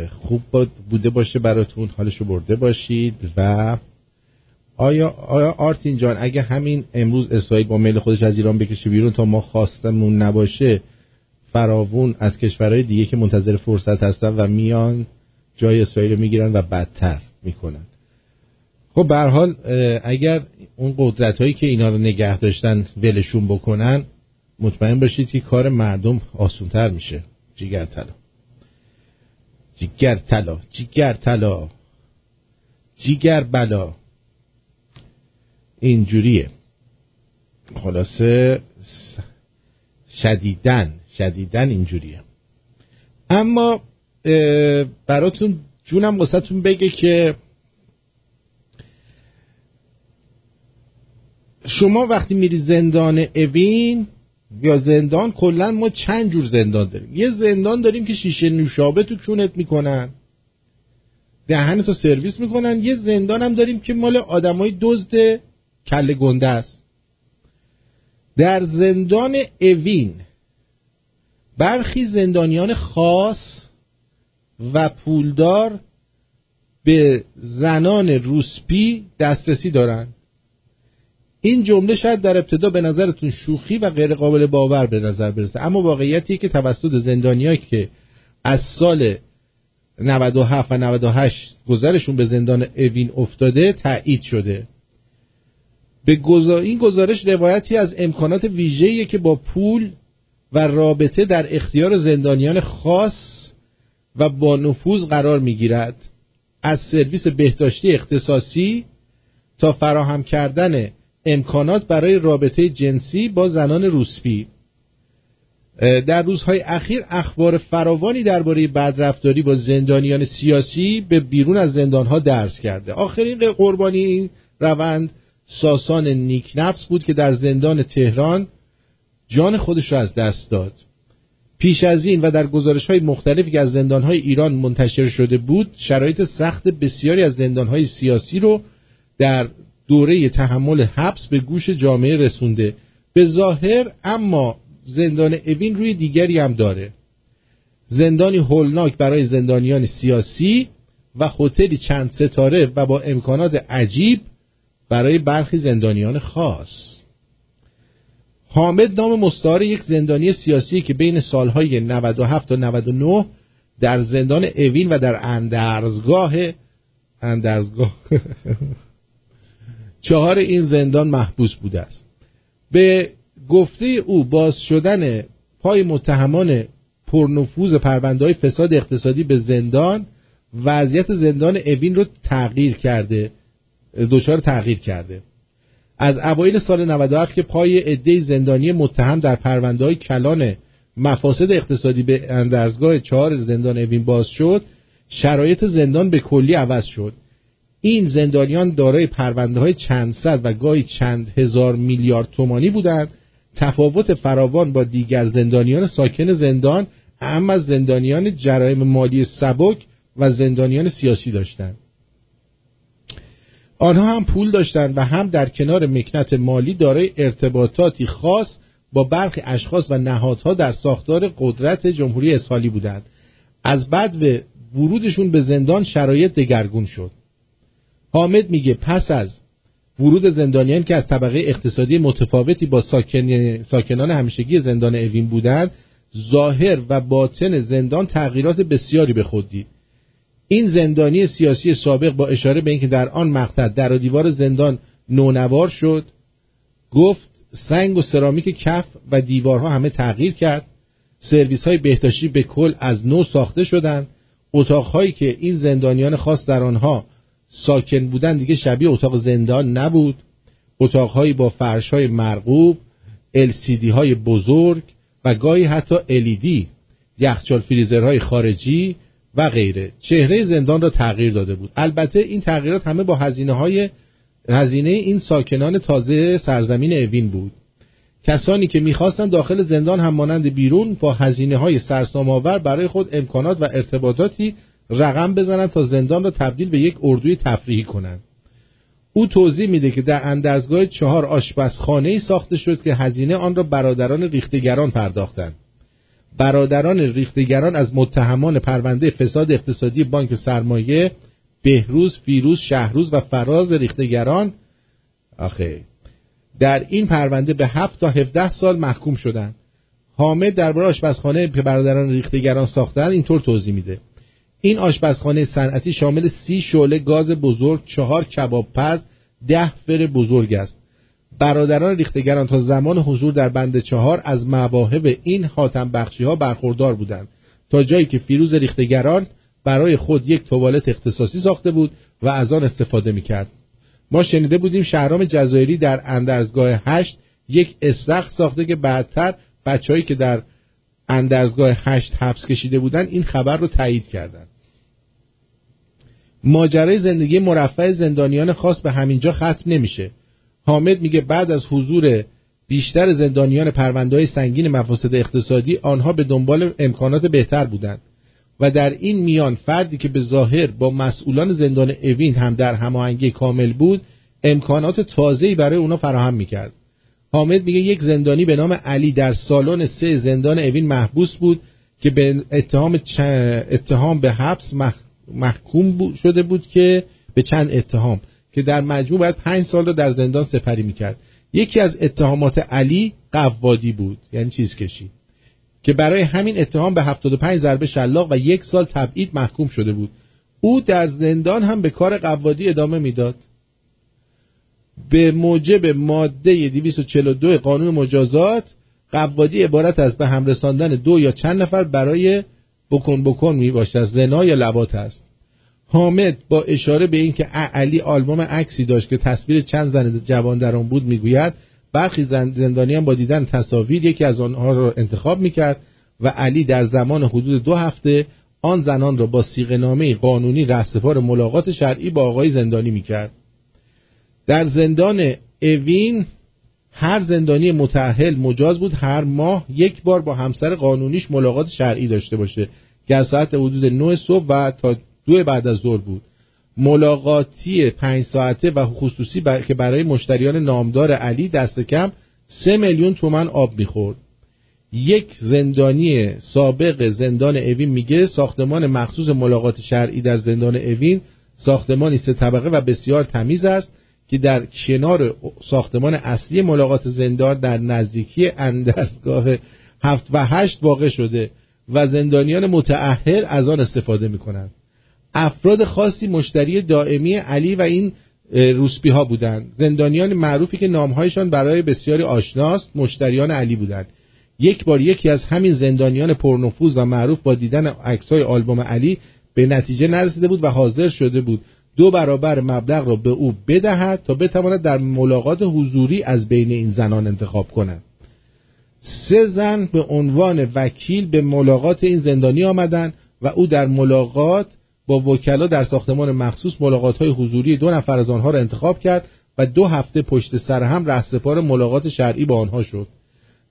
خوب بوده باشه براتون حالشو برده باشید و آیا آیا آرتین جان اگه همین امروز اسرائیل با میل خودش از ایران بکشه بیرون تا ما خواستمون نباشه فراوون از کشورهای دیگه که منتظر فرصت هستن و میان جای اسرائیل رو می‌گیرن و بدتر می‌کنن. خب به حال اگر اون قدرت هایی که اینا رو نگه داشتن ولشون بکنن مطمئن باشید که کار مردم آسونتر میشه. جیگر طلا جیگر طلا جیگر طلا جیگر بلا اینجوریه. خلاصه شدیدن شدیدن اینجوریه. اما براتون جونم واسهتون بگه که شما وقتی میری زندان اوین یا زندان کلا ما چند جور زندان داریم. یه زندان داریم که شیشه نوشابه تو کونت می‌کنن. دهن تو سرویس می‌کنن. یه زندان هم داریم که مال آدمای دزد کله گنده است. در زندان اوین برخی زندانیان خاص و پولدار به زنان روسپی دسترسی دارند این جمله شاید در ابتدا به نظرتون شوخی و غیر قابل باور به نظر برسه. اما واقعیتی که توسط زندانیایی که از سال 97 و 98 گذرشون به زندان اوین افتاده تایید شده. به این گزارش روایتی از امکانات ویژه‌ای که با پول و رابطه در اختیار زندانیان خاص و با نفوذ قرار می‌گیرد. از سرویس بهداشتی اختصاصی تا فراهم کردن امکانات برای رابطه جنسی با زنان روسپی. در روزهای اخیر اخبار فراوانی درباره بدرفتاری با زندانیان سیاسی به بیرون از زندانها درس کرده. آخرین قربانی این روند ساسان نیکنفس بود که در زندان تهران جان خودش را از دست داد. پیش از این و در گزارش های مختلفی که از زندان های ایران منتشر شده بود شرایط سخت بسیاری از زندان های سیاسی رو در دوره تحمل حبس به گوش جامعه رسونده. به ظاهر اما زندان اوین روی دیگری هم داره. زندانی هولناک برای زندانیان سیاسی و هتلی چند ستاره و با امکانات عجیب برای برخی زندانیان خاص. حامد نام مستعار یک زندانی سیاسی که بین سالهای 97 تا 99 در زندان اوین و در اندرزگاه اندرزگاه (laughs) چهار این زندان محبوس بوده است. به گفته او باز شدن پای متهمان پرنفوذ پرونده های فساد اقتصادی به زندان وضعیت زندان اوین رو تغییر کرده دچار تغییر کرده. از اوایل سال 97 که پای عده زندانی متهم در پرونده های کلان مفاسد اقتصادی به اندرزگاه چهار زندان اوین باز شد شرایط زندان به کلی عوض شد. این زندانیان دارای پرونده های چند صد و گاهی چند هزار میلیارد تومانی بودند. تفاوت فراوان با دیگر زندانیان ساکن زندان اما زندانیان جرایم مالی سبک و زندانیان سیاسی داشتند. آنها هم پول داشتند و هم در کنار مکنت مالی دارای ارتباطاتی خاص با برخی اشخاص و نهادها در ساختار قدرت جمهوری اسحالی بودند. از بعد ورودشون به زندان شرایط دگرگون شد. حامد میگه پس از ورود زندانیان که از طبقه اقتصادی متفاوتی با ساکن... ساکنان همیشگی زندان اوین بودند ظاهر و باطن زندان تغییرات بسیاری به خود دید. این زندانی سیاسی سابق با اشاره به اینکه در آن مقطع در و دیوار زندان نونوار شد گفت سنگ و سرامیک کف و دیوارها همه تغییر کرد. سرویس های بهداشتی به کل از نو ساخته شدند. اتاقهایی که این زندانیان خاص در آنها ساکن بودن دیگه شبیه اتاق زندان نبود. اتاقهایی با فرشهای مرغوب LCD های بزرگ و گاهی حتی LED یخچال فریزرهای خارجی و غیره. چهره زندان را تغییر داده بود. البته این تغییرات همه با هزینه های هزینه این ساکنان تازه سرزمین اوین بود. کسانی که می‌خواستند داخل زندان هم مانند بیرون با هزینه های سرسام برای خود امکانات و ارتباطاتی رقم بزنند تا زندان را تبدیل به یک اردوی تفریحی کنند او توضیح میده که در اندرزگاه چهار آشپزخانه ای ساخته شد که هزینه آن را برادران ریختگران پرداختند. برادران ریختگران از متهمان پرونده فساد اقتصادی بانک سرمایه بهروز فیروز شهروز و فراز ریختگران آخه در این پرونده به هفت تا 17 سال محکوم شدند. حامد درباره آشپزخانه که برادران ریختگران ساختند اینطور توضیح میده. این آشپزخانه صنعتی شامل سی شعله گاز بزرگ چهار کباب پز ده فر بزرگ است. برادران ریختگران تا زمان حضور در بند چهار از مواهب این حاتم بخشی ها برخوردار بودند. تا جایی که فیروز ریختگران برای خود یک توالت اختصاصی ساخته بود و از آن استفاده می‌کرد. ما شنیده بودیم شهرام جزایری در اندرزگاه هشت یک استخر ساخته که بعدتر بچههایی که در اندرزگاه هشت حبس کشیده بودند این خبر رو تایید کردند. ماجرای زندگی مرفع زندانیان خاص به همینجا ختم نمیشه. حامد میگه بعد از حضور بیشتر زندانیان پرونده های سنگین مفاسد اقتصادی آنها به دنبال امکانات بهتر بودند و در این میان فردی که به ظاهر با مسئولان زندان اوین هم در هماهنگی کامل بود امکانات تازه‌ای برای اونا فراهم می‌کرد. حامد میگه یک زندانی به نام علی در سالن سه زندان اوین محبوس بود که به اتهام, اتهام به حبس محکوم شده بود که به چند اتهام که در مجموع باید پنج سال رو در زندان سپری می‌کرد. یکی از اتهامات علی قوادی بود یعنی چیز کشی که برای همین اتهام به 75 ضربه شلاق و یک سال تبعید محکوم شده بود. او در زندان هم به کار قوادی ادامه می‌داد. به موجب ماده 242 قانون مجازات قوادی عبارت از به هم رساندن دو یا چند نفر برای بکن بکن می باشد. زنا یا لبات است حامد با اشاره به اینکه علی آلبوم عکسی داشت که تصویر چند زن جوان در آن بود می‌گوید برخی زندانیان با دیدن تصاویر یکی از آنها را انتخاب می‌کرد و علی در زمان حدود دو هفته آن زنان را با نامه قانونی رهسپار ملاقات شرعی با آقای زندانی می‌کرد. در زندان اوین هر زندانی متأهل مجاز بود هر ماه یک بار با همسر قانونیش ملاقات شرعی داشته باشه که از ساعت حدود 9 صبح و تا دو بعد از ظهر بود. ملاقاتی پنج ساعته و خصوصی که برای مشتریان نامدار علی دست کم سه میلیون تومن آب می‌خورد. یک زندانی سابق زندان اوین میگه ساختمان مخصوص ملاقات شرعی در زندان اوین ساختمانی سه طبقه و بسیار تمیز است. که در کنار ساختمان اصلی ملاقات زندان در نزدیکی اندرزگاه هفت و هشت واقع شده و زندانیان متعهل از آن استفاده می‌کنند. افراد خاصی مشتری دائمی علی و این روسپی ها بودند. زندانیان معروفی که نامهایشان برای بسیاری آشناست مشتریان علی بودند. یک بار یکی از همین زندانیان پرنفوذ و معروف با دیدن عکسای آلبوم علی به نتیجه نرسیده بود و حاضر شده بود دو برابر مبلغ را به او بدهد تا بتواند در ملاقات حضوری از بین این زنان انتخاب کند. سه زن به عنوان وکیل به ملاقات این زندانی آمدند و او در ملاقات با وکلا در ساختمان مخصوص ملاقات های حضوری دو نفر از آنها را انتخاب کرد و دو هفته پشت سر هم رهسپار ملاقات شرعی با آنها شد.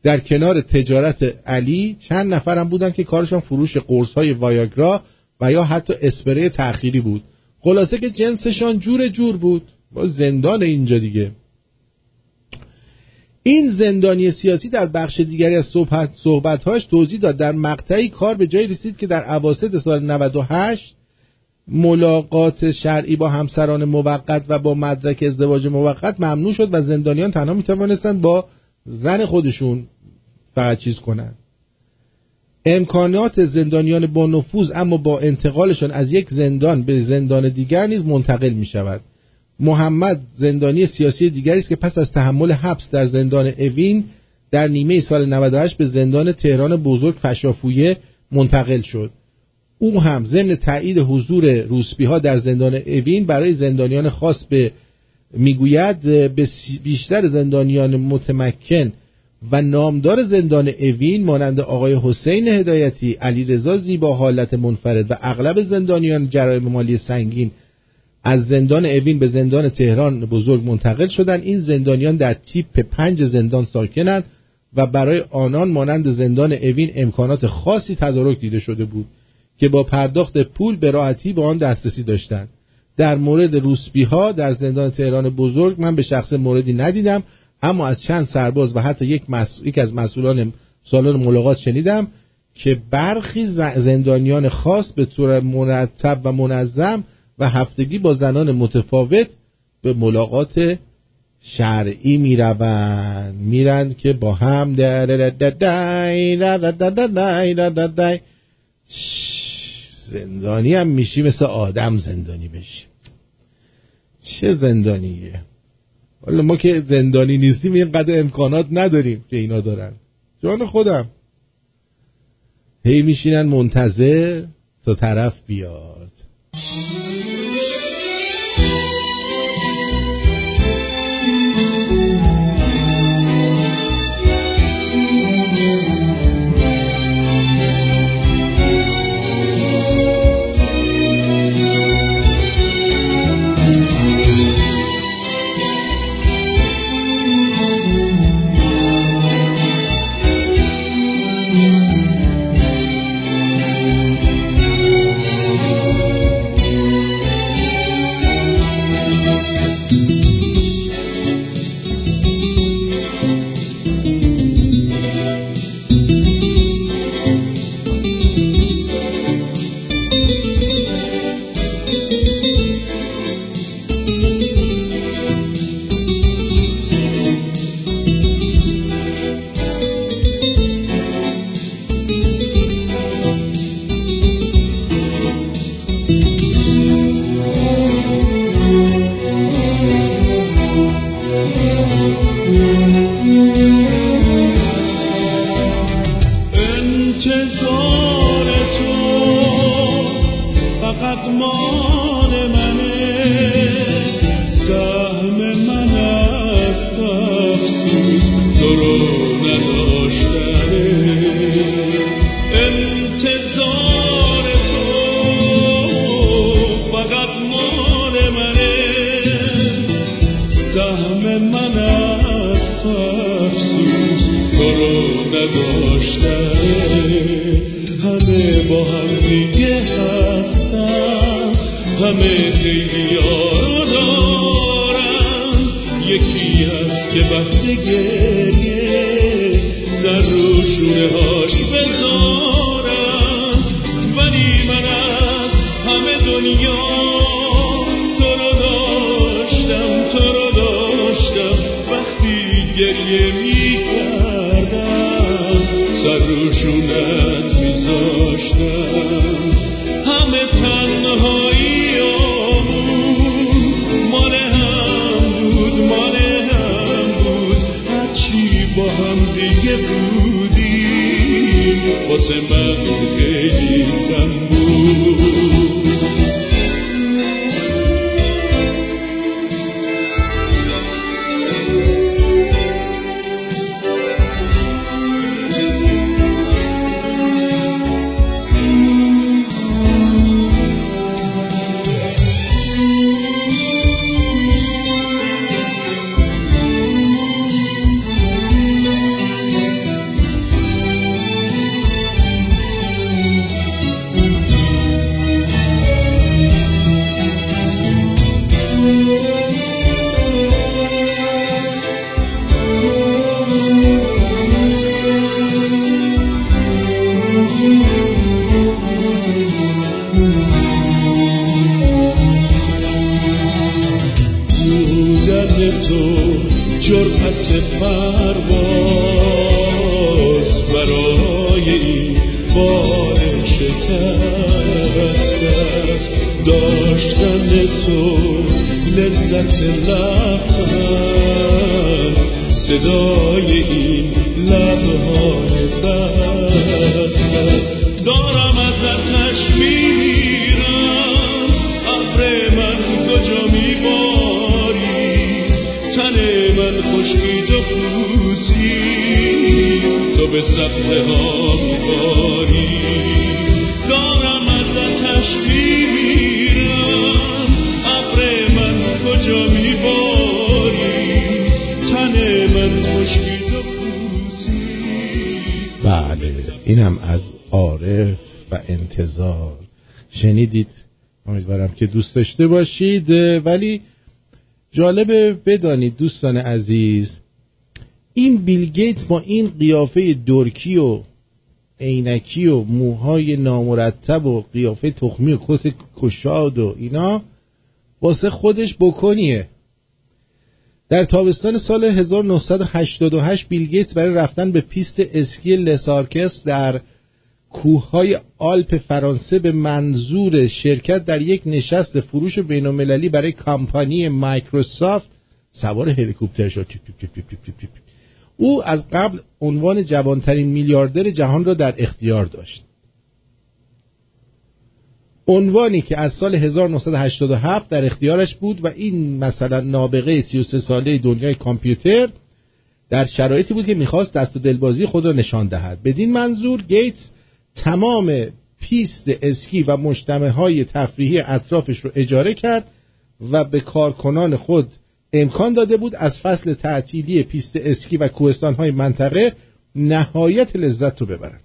در کنار تجارت علی چند نفرم بودند که کارشان فروش قرص های وایاگرا و یا حتی اسپری تأخیری بود. خلاصه که جنسشان جور جور بود. با زندان اینجا دیگه. این زندانی سیاسی در بخش دیگری از صحبت صحبتهاش توضیح داد. در مقطعی کار به جای رسید که در اواسط سال 98 ملاقات شرعی با همسران موقت و با مدرک ازدواج موقت ممنوع شد و زندانیان تنها می توانستند با زن خودشون فقط چیز کنند. امکانات زندانیان با نفوذ اما با انتقالشان از یک زندان به زندان دیگر نیز منتقل می شود محمد زندانی سیاسی دیگری است که پس از تحمل حبس در زندان اوین در نیمه سال 98 به زندان تهران بزرگ فشافویه منتقل شد. او هم ضمن تایید حضور روسپی ها در زندان اوین برای زندانیان خاص به می‌گوید به بیشتر زندانیان متمکن و نامدار زندان اوین مانند آقای حسین هدایتی علی رضا زیبا حالت منفرد و اغلب زندانیان جرایم مالی سنگین. از زندان اوین به زندان تهران بزرگ منتقل شدند این زندانیان در تیپ پنج زندان ساکنند و برای آنان مانند زندان اوین امکانات خاصی تدارک دیده شده بود که با پرداخت پول به راحتی به آن دسترسی داشتند. در مورد روسبی ها در زندان تهران بزرگ من به شخص موردی ندیدم. اما از چند سرباز و حتی یک, یک از مسئولان سالن ملاقات شنیدم که برخی زندانیان خاص به طور مرتب و منظم و هفتگی با زنان متفاوت به ملاقات شرعی می‌روند میرند که با هم زندانی هم میشی مثل آدم زندانی بشی چه زندانیه حالا ما که زندانی نیستیم اینقدر امکانات نداریم که اینا دارن. جان خودم. هی میشینن منتظر تا طرف بیاد. دوست داشته باشید ولی جالبه بدانید دوستان عزیز این بیل گیت با این قیافه درکی و عینکی و موهای نامرتب و قیافه تخمی و کت گشاد و اینا واسه خودش بکنیه. در تابستان سال 1988 بیل گیتس برای رفتن به پیست اسکی لسارکس در کوههای آلپ فرانسه به منظور شرکت در یک نشست فروش بینالمللی برای کمپانی مایکروسافت سوار هلیکوپتر شد. او از قبل عنوان جوانترین میلیاردر جهان را در اختیار داشت. عنوانی که از سال 1987 در اختیارش بود و این مثلا نابغه 33 ساله دنیای کامپیوتر در شرایطی بود که می‌خواست دست و دلبازی خود را نشان دهد. بدین منظور گیتس تمام پیست اسکی و مجتمع های تفریحی اطرافش رو اجاره کرد و به کارکنان خود امکان داده بود از فصل تعطیلی پیست اسکی و کوهستان های منطقه نهایت لذت رو ببرند.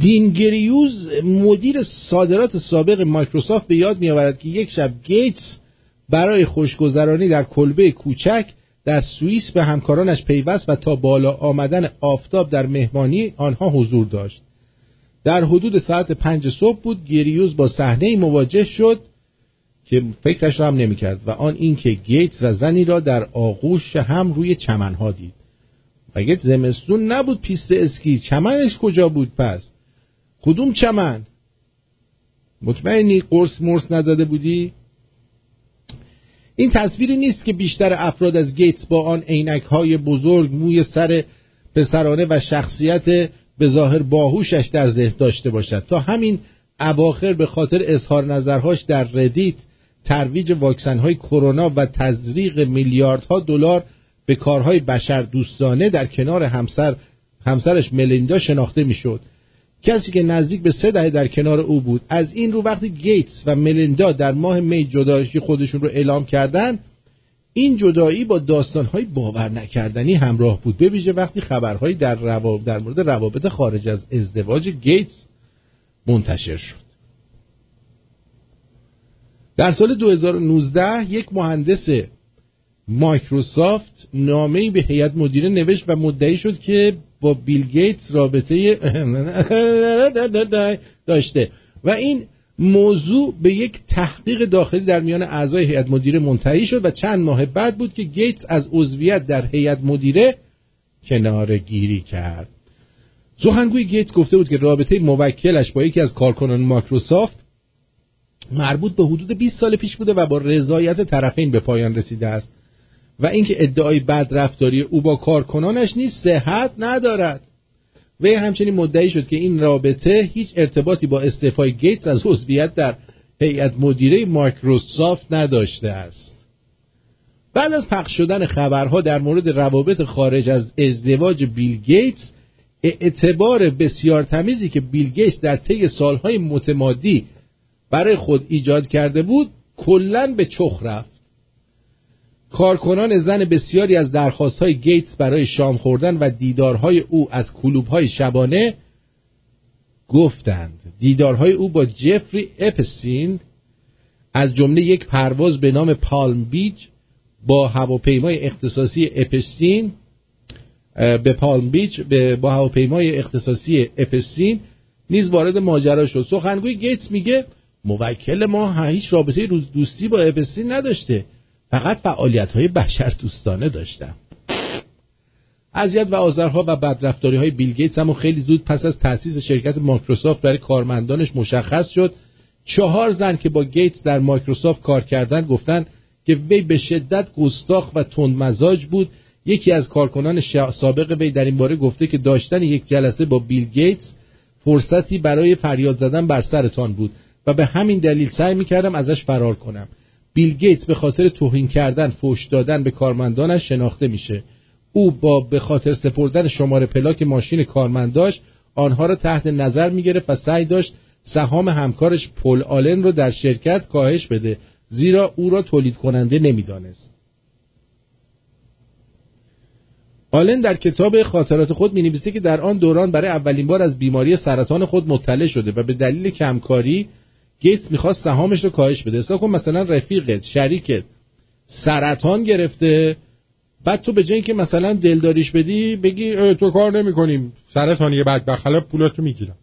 دین گریوز مدیر صادرات سابق مایکروسافت به یاد میآورد که یک شب گیتس برای خوشگذرانی در کلبه کوچک در سوئیس به همکارانش پیوست و تا بالا آمدن آفتاب در مهمانی آنها حضور داشت. در حدود ساعت پنج صبح بود گریوز با صحنه مواجه شد که فکرش را هم نمی‌کرد و آن اینکه گیتس و زنی را در آغوش هم روی چمنها دید. مگه زمستون نبود پیست اسکی. چمنش کجا بود پس؟ کدوم چمن؟ مطمئنی قرص مرس نزده بودی؟ این تصویری نیست که بیشتر افراد از گیتس با آن عینک های بزرگ موی سر پسرانه و شخصیت به ظاهر باهوشش در ذهن داشته باشد. تا همین اواخر به خاطر اظهار نظرهاش در ردیت ترویج واکسن های کرونا و تزریق میلیاردها دلار به کارهای بشر دوستانه در کنار همسر همسرش ملیندا شناخته می‌شد. کسی که نزدیک به سه دهه در کنار او بود از این رو وقتی گیتس و ملیندا در ماه می جدایی خودشون رو اعلام کردن این جدایی با داستانهای باور نکردنی همراه بود. به ویژه وقتی خبرهایی در, در مورد روابط خارج از ازدواج گیتس منتشر شد. در سال 2019 یک مهندس مایکروسافت نامه به هیئت مدیره نوشت و مدعی شد که با بیل گیتس رابطه (laughs) داشته. و این موضوع به یک تحقیق داخلی در میان اعضای هیئت مدیره منتهی شد و چند ماه بعد بود که گیتس از عضویت در هیئت مدیره کنار گیری کرد. سخنگوی گیتس گفته بود که رابطه موکلش با یکی از کارکنان مایکروسافت مربوط به حدود 20 سال پیش بوده و با رضایت طرفین به پایان رسیده است. و اینکه ادعای بد رفتاری او با کارکنانش نیست صحت ندارد. وی همچنین مدعی شد که این رابطه هیچ ارتباطی با استعفای گیتس از عضویت در هیئت مدیره مایکروسافت نداشته است. بعد از پخش شدن خبرها در مورد روابط خارج از ازدواج بیل گیتس اعتبار بسیار تمیزی که بیل گیتس در طی سالهای متمادی برای خود ایجاد کرده بود کلا به چخ رفت. کارکنان زن بسیاری از درخواست های گیتس برای شام خوردن و دیدارهای او از کلوب های شبانه گفتند. دیدارهای او با جفری اپستین از جمله یک پرواز به نام پالم بیچ با هواپیمای اختصاصی اپستین به پالم بیچ با هواپیمای اختصاصی اپستین نیز وارد ماجرا شد. سخنگوی گیتس میگه موکل ما هیچ رابطه دوستی با اپستین نداشته. فقط فعالیت های بشر دوستانه داشتم. اذیت و آزارها و بدرفتاری های بیل گیتس هم خیلی زود پس از تأسیس شرکت مایکروسافت برای کارمندانش مشخص شد. چهار زن که با گیتس در مایکروسافت کار کردن گفتند که وی به شدت گستاخ و تندمزاج بود. یکی از کارکنان سابق وی در این باره گفته که داشتن یک جلسه با بیل گیتس فرصتی برای فریاد زدن بر سرتان بود و به همین دلیل سعی می‌کردم ازش فرار کنم. بیل گیتس به خاطر توهین کردن فوش دادن به کارمندانش شناخته میشه. او با به خاطر سپردن شماره پلاک ماشین کارمنداش آنها را تحت نظر می‌گرفت و سعی داشت سهام همکارش پل آلن رو در شرکت کاهش بده زیرا او را تولید کننده نمی‌دانست. آلن در کتاب خاطرات خود می نویسه که در آن دوران برای اولین بار از بیماری سرطان خود مطلع شده و به دلیل کمکاری گیتس می‌خواست سهامش رو کاهش بده. حساب کن مثلا رفیقت شریکت سرطان گرفته بعد تو به جای که مثلا دلداریش بدی بگی تو کار نمی‌کنیم. سرطانیه بعد بخلا پولاتو می‌گیرم.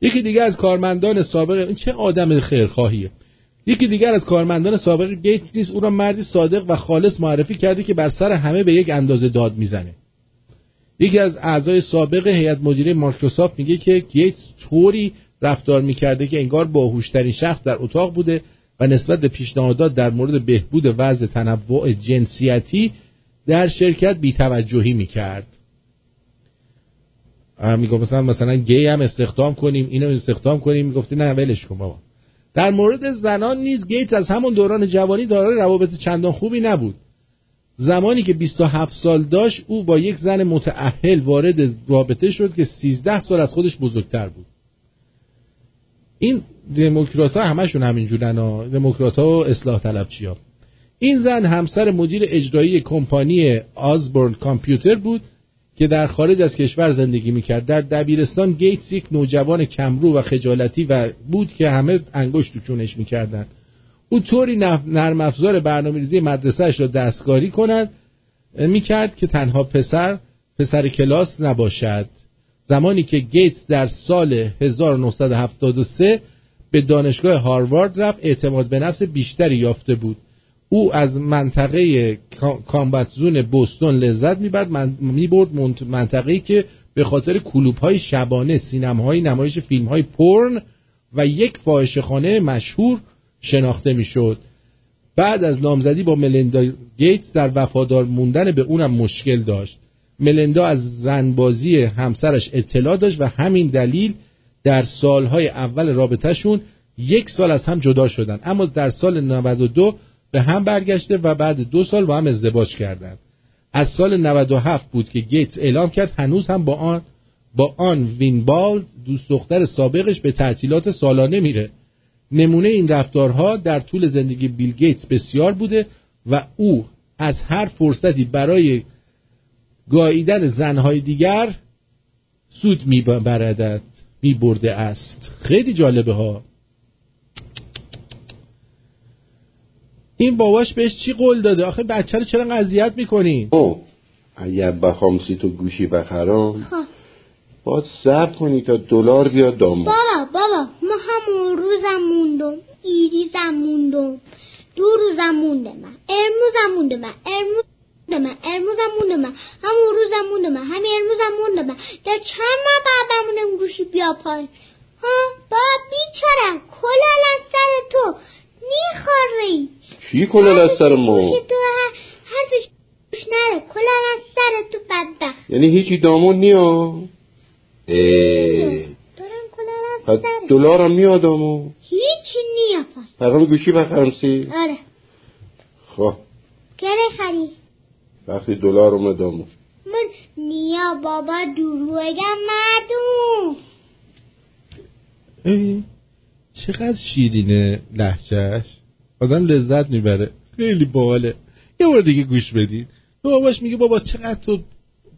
یکی دیگه از کارمندان سابق این چه آدم خیرخواهیه؟ یکی دیگر از کارمندان سابق گیتس نیست. او را مردی صادق و خالص معرفی کرده که بر سر همه به یک اندازه داد می‌زنه. یکی از اعضای سابق هیئت مدیره مایکروسافت میگه که گیتس طوری رفتار می‌کرده که انگار باهوشترین شخص در اتاق بوده و نسبت به پیشنهادات در مورد بهبود وضع تنوع جنسیتی در شرکت بیتوجهی می‌کرد. می‌گفت مثلا مثلا گی هم استخدام کنیم اینو استخدام کنیم. می‌گفتی نه ولش کن بابا. در مورد زنان نیز گیت از همون دوران جوانی دارای روابط چندان خوبی نبود. زمانی که 27 سال داشت او با یک زن متعهل وارد رابطه شد که 13 سال از خودش بزرگتر بود. این دموکرات ها همشون همینجورن ها. دموکرات ها و اصلاح طلبچی ها؟ این زن همسر مدیر اجرایی کمپانی آزبورن کامپیوتر بود که در خارج از کشور زندگی می‌کرد. در دبیرستان گیتس یک نوجوان کمرو و خجالتی و بود که همه انگشت تو چونش می‌کردن. او طوری نرم افزار برنامه ریزی مدرسهش را دستکاری کند می‌کرد که تنها پسر پسر کلاس نباشد. زمانی که گیتس در سال 1973 به دانشگاه هاروارد رفت اعتماد به نفس بیشتری یافته بود. او از منطقه کامبت زون بوستون لذت می‌برد می‌برد منطقه‌ای که به خاطر کلوب های شبانه سینم های نمایش فیلم های پرن و یک خانه مشهور شناخته می‌شد. بعد از نامزدی با ملندا گیتس در وفادار موندن به اونم مشکل داشت. ملندا از زنبازی همسرش اطلاع داشت و همین دلیل در سالهای اول رابطهشون یک سال از هم جدا شدن. اما در سال 92 به هم برگشته و بعد دو سال با هم ازدواج کردند از سال 97 بود که گیتس اعلام کرد هنوز هم با آن با آن وینبالد دوست دختر سابقش به تعطیلات سالانه میره. نمونه این رفتارها در طول زندگی بیل گیتس بسیار بوده و او از هر فرصتی برای گاییدن زنهای دیگر سود میبردد میبرده است. خیلی جالبه ها. این باباش بهش چی قول داده؟ آخه بچه رو چرا قضیت می‌کنی؟ او اگر بخوام سی تو گوشی بخرم خب. باید صبر کنی تا دلار بیاد دامون بابا بابا ما همون روزم موندم. ایریزم موندم. دو روزم مونده من. ارموزم مونده من. ارموز همین ارموزم مونده من. در چند ماه بعد بمونم گوشی بیا پای ها؟ بابا بیچارم کلال از سر تو. می‌خوری. چی کلال از سر ما؟ تو حرفش گوش نره. کلال از سر تو بدبخت. یعنی هیچی دامون نیا. دارم کلال از سر دلارم میاد دامون هیچی نیا پای برام گوشی بخرم سی. آره. خب. گره خری. وقتی دلار اومد دامون من نیا بابا دروگم مردم. ای، چقدر شیرینه لحجهش آدم لذت می‌بره. خیلی باحاله. یه بار دیگه گوش بدید باباش میگه بابا چقدر تو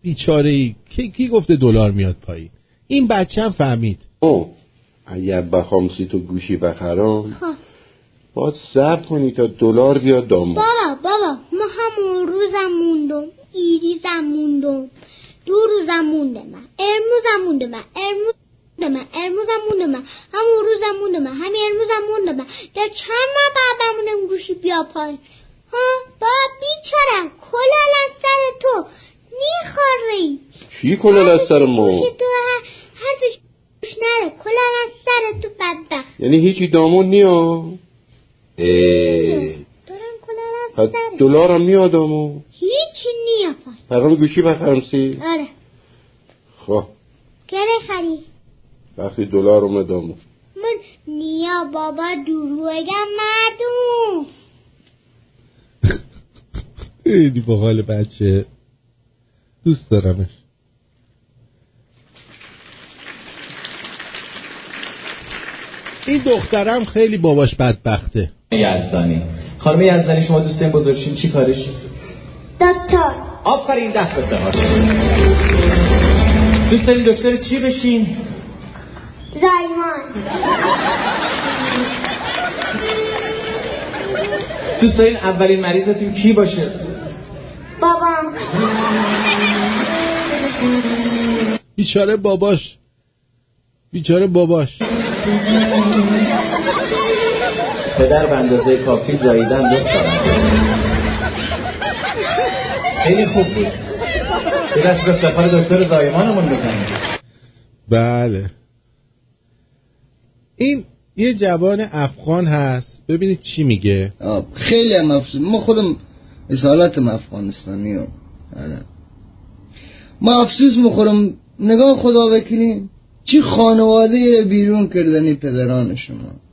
بیچاره ای کی, کی گفته دلار میاد پایین؟ این بچه هم فهمید. او اگر بخوام سی تو گوشی بخرم خب. باید صبر کنی تا دلار بیاد دامون بابا بابا. همون روزم موندم ایریزم موندم دو روزم مونده من. ارموزم مونده من. مونده من. مونده من. همون روزم مونده من. همین ارموزم مونده من. در چند ماه بعد بمونم گوشی بیا پای ها؟ بابا بیچارم کلال از سر تو. می‌خوری. چی کلال از سر ما؟ تو حرفش گوش نره. کلال از سر تو بدبخت. یعنی هیچی دامون نیا. اه، پس سر دلارم میاد دامون هیچی نیا پای برام گوشی بخرم سی. آره. خب. گره خری وقتی دلار اومد دامون من نیا بابا دروگم مردم. خیلی باحال بچه. دوست دارمش. این دخترم خیلی باباش بدبخته. یزدانی خانم یزدانی شما دوست این بزرگشین چی کارش؟ دکتر. آفرین دست به سهار دوست دارین دکتر چی بشین؟ زایمان. دوست دارین اولین مریضتون کی باشه؟ بابام. بیچاره باباش. بیچاره باباش. پدر به اندازه کافی زاییدن دخترم خیلی خوب. بود یه دست به افتخار دکتر زایمانمون بکنیم. بله. این یه جوان افغان هست. ببینید چی میگه. آه، خیلی هم افسوس ما خودم اصالتم افغانستانی هم آره. ما افسوس می‌خورم. نگاه خدا وکیلی چی خانواده رو بیرون کردنی پدران شما.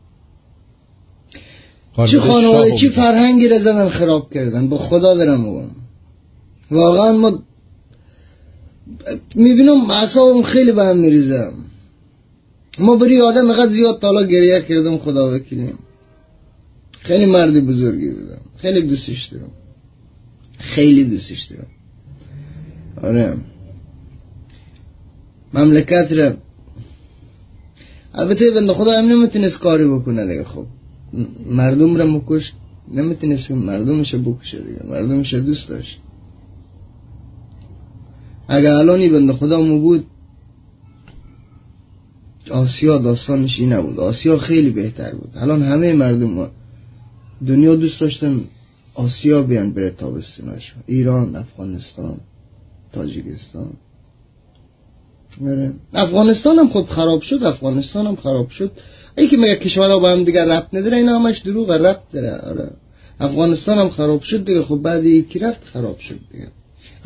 چی خانواده چی. فرهنگی رو زدن خراب کردن. با خدا دارم میگم واقعا ما می‌بینم اعصابم خیلی به هم میریزم ما بری آدم اینقدر زیاد تالا گریه کردم خدا وکیلی. خیلی مردی بزرگی بودم. خیلی دوستش دارم. خیلی دوستش دارم. آره. مملکت را البته بنده خدا هم نمی‌تونست کاری بکنه دیگه خب. مردم را مکش نمی‌تونست مردمش بکشه دیگه مردمش دوست داشت. اگه الانی بنده خدا مو بود آسیا داستانش این نبود. آسیا خیلی بهتر بود. الان همه مردم دنیا دوست داشتن آسیا بیان بره تابستوناش ایران افغانستان تاجیکستان. آره. افغانستان هم خب خراب شد افغانستان هم خراب شد. ای که میگه کشورها با هم دیگه ربط نداره اینا همش دروغ ربط داره. آره. افغانستان هم خراب شد دیگه. خب بعد یکی رفت خراب شد دیگه.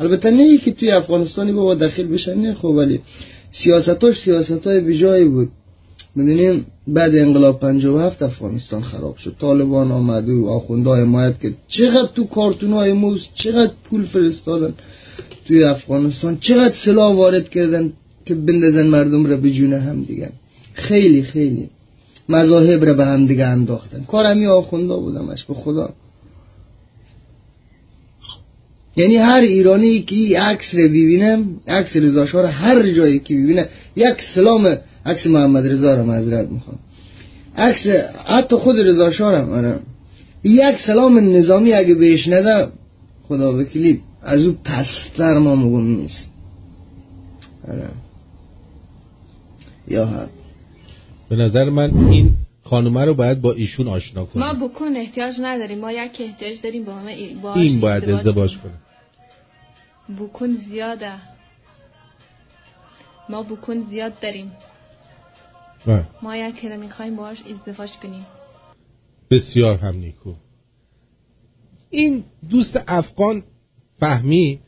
البته نه که توی افغانستانی با داخل بشن نه خب ولی سیاستاش سیاست های بیجایی بود. می‌دونیم بعد انقلاب 57 افغانستان خراب شد. طالبان آمد و آخونده حمایت که چقدر تو کارتون های موز چقدر پول فرستادن توی افغانستان. چقدر سلاح وارد کردن که بندازن مردم را به جون هم دیگه. خیلی خیلی. مذاهب را به هم دیگه انداختن. کار همی آخونده بودمش به خدا. یعنی هر ایرانی که عکس رو ببینم عکس رضا شاه هر جایی که ببینه یک سلام عکس محمد رضا رو معذرت می‌خوام. عکس حتی خود رضا شاه آره. یک سلام نظامی اگه بهش نده خدا وکیلی از او پستر ما مگم نیست. آره. یا هم به نظر من این خانومه رو باید با ایشون آشنا کنیم. ما بکن احتیاج نداریم. ما یک احتیاج داریم با همه با این باید ازدواج کنه بکن زیاده. ما بکن زیاد داریم. بله. ما یک رو می‌خوایم باش ازدواج کنیم. بسیار هم نیکو. این دوست افغان فهمید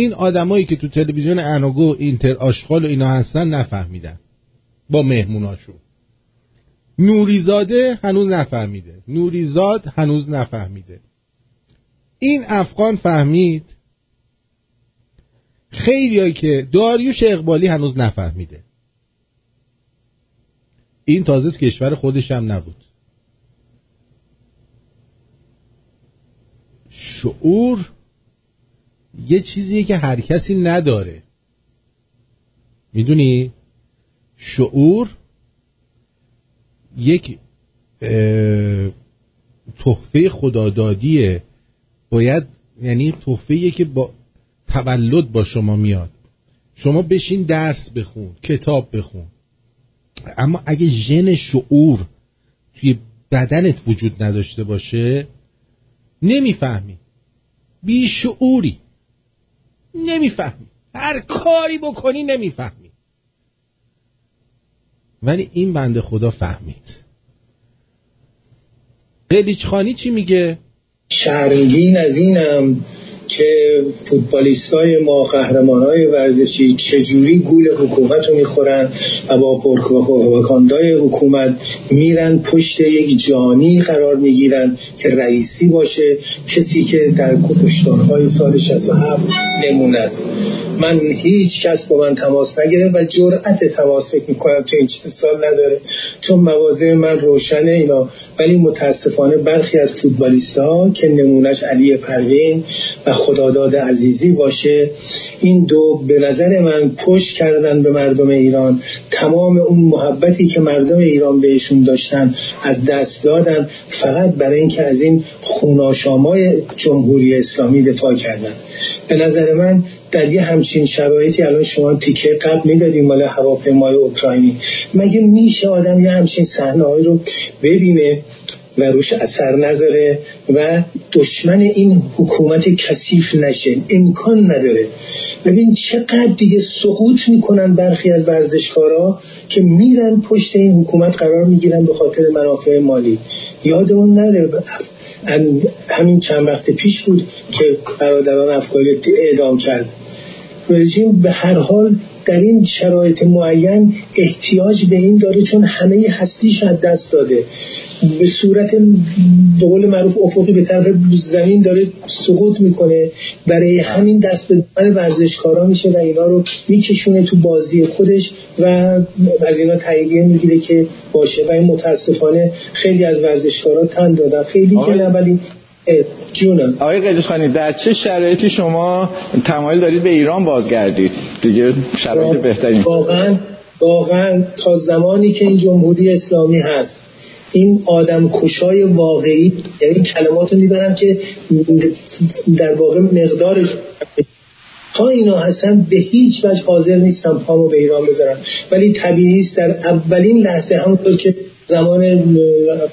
این آدمایی که تو تلویزیون اناگو اینتر آشغال و اینا هستن نفهمیدن. با مهموناشون. نوریزاده هنوز نفهمیده. نوریزاد هنوز نفهمیده. این افغان فهمید خیلی که داریوش اقبالی هنوز نفهمیده. این تازه تو کشور خودش هم نبود. شعور یه چیزیه که هر کسی نداره. می‌دونی؟ شعور یک تحفه خدادادیه. باید یعنی تحفه که با تولد با شما میاد. شما بشین درس بخون کتاب بخون. اما اگه ژن شعور توی بدنت وجود نداشته باشه نمی‌فهمی. بیشعوری. نمی‌فهمی. هر کاری بکنی نمی‌فهمی. ولی این بنده خدا فهمید. قلیچ خانی چی میگه؟ شرمگین از اینم. که فوتبالیست های ما قهرمان های ورزشی چجوری گول حکومت رو می‌خورن و با پرکاندای حکومت میرن پشت یک جانی قرار می‌گیرن که رئیسی باشه کسی که در کشتارهای سال 67 نمونه است. من هیچ کس با من تماس نگیره و جرأت تماس فکر می‌کنم تو این چند سال نداره چون مواضع من روشنه اینا. ولی متاسفانه برخی از فوتبالیست ها که نمونهش علی پروین و خداداد عزیزی باشه. این دو به نظر من پشت کردن به مردم ایران. تمام اون محبتی که مردم ایران بهشون داشتن از دست دادن. فقط برای اینکه از این خوناشامای جمهوری اسلامی دفاع کردن. به نظر من در یه همچین شرایطی الان شما تیکه قبل می‌دادیم مال هواپیمای اوکراینی. مگه میشه آدم یه همچین صحنه رو ببینه؟ و روش اثر نذاره و دشمن این حکومت کثیف نشه امکان نداره. ببین چقدر دیگه سقوط می‌کنن برخی از ورزشکارا که میرن پشت این حکومت قرار می‌گیرن به خاطر منافع مالی. یادمون نره همین چند وقت پیش بود که برادران افغانی اعدام کرد. رژیم به هر حال در این شرایط معین احتیاج به این داره چون همه هستیش از دست داده. به صورت به قول معروف افقی به طرف زمین داره سقوط می‌کنه. برای همین دست به دامن ورزشکارا میشه و اینا رو میکشونه تو بازی خودش و از اینا تاییدیه می‌گیره که باشه. و این متاسفانه خیلی از ورزشکارا تن دادن. خیلی که ولی جونم آقای قدیشخانی در چه شرایطی شما تمایل دارید به ایران بازگردید؟ دیگه شرایط بهترین. واقعا واقعا تا زمانی که این جمهوری اسلامی هست این آدم کشای واقعی یعنی کلمات رو می‌برم که در واقع مقدارش تا اینا هستن به هیچ وجه حاضر نیستم پامو به ایران بذارم. ولی طبیعی است در اولین لحظه همونطور که زمان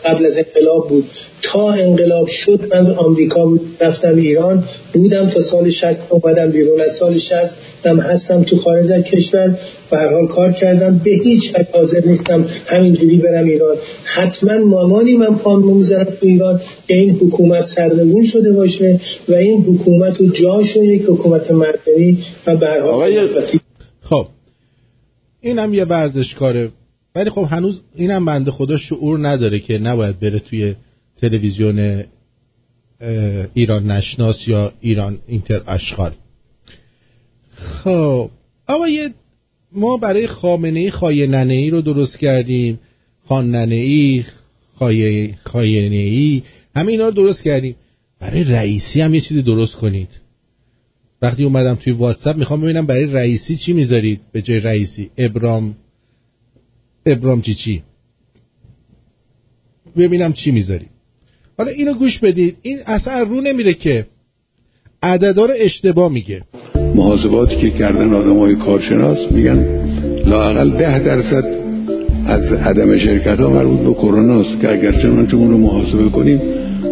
قبل از انقلاب بود. تا انقلاب شد من آمریکا بود رفتم ایران. بودم تا سال 60 اومدم بیرون. از سال 60 هم هستم تو خارج از کشور به هر حال کار کردم. به هیچ وجه حاضر نیستم همینجوری برم ایران. حتما مامانی من پام می‌ذارم تو ایران. که این حکومت سرنگون شده باشه و این حکومت رو جاشو یک حکومت مردمی و حال خب این هم یه ورزشکاره. ولی خب هنوز اینم بنده خدا شعور نداره که نباید بره توی تلویزیون ایران نشناس یا ایران اینتر اشغال. خب آقا ما برای خامنه ای ننه ای رو درست کردیم. خان ننه ای خایه خاینه ای همه اینا رو درست کردیم. برای رئیسی هم یه چیزی درست کنید. وقتی اومدم توی واتساپ می‌خوام ببینم برای رئیسی چی می‌ذارید؟ به جای رئیسی ابرام ابرام چی چی؟ ببینم چی می‌ذارید حالا اینو گوش بدید. این اصلا رو نمیره که عددار اشتباه میگه. محاسباتی که کردن آدم های کارشناس میگن لاقل ده درصد از عدم شرکت ها مربوط به کرونا است که اگر چنانچه اون رو محاسبه کنیم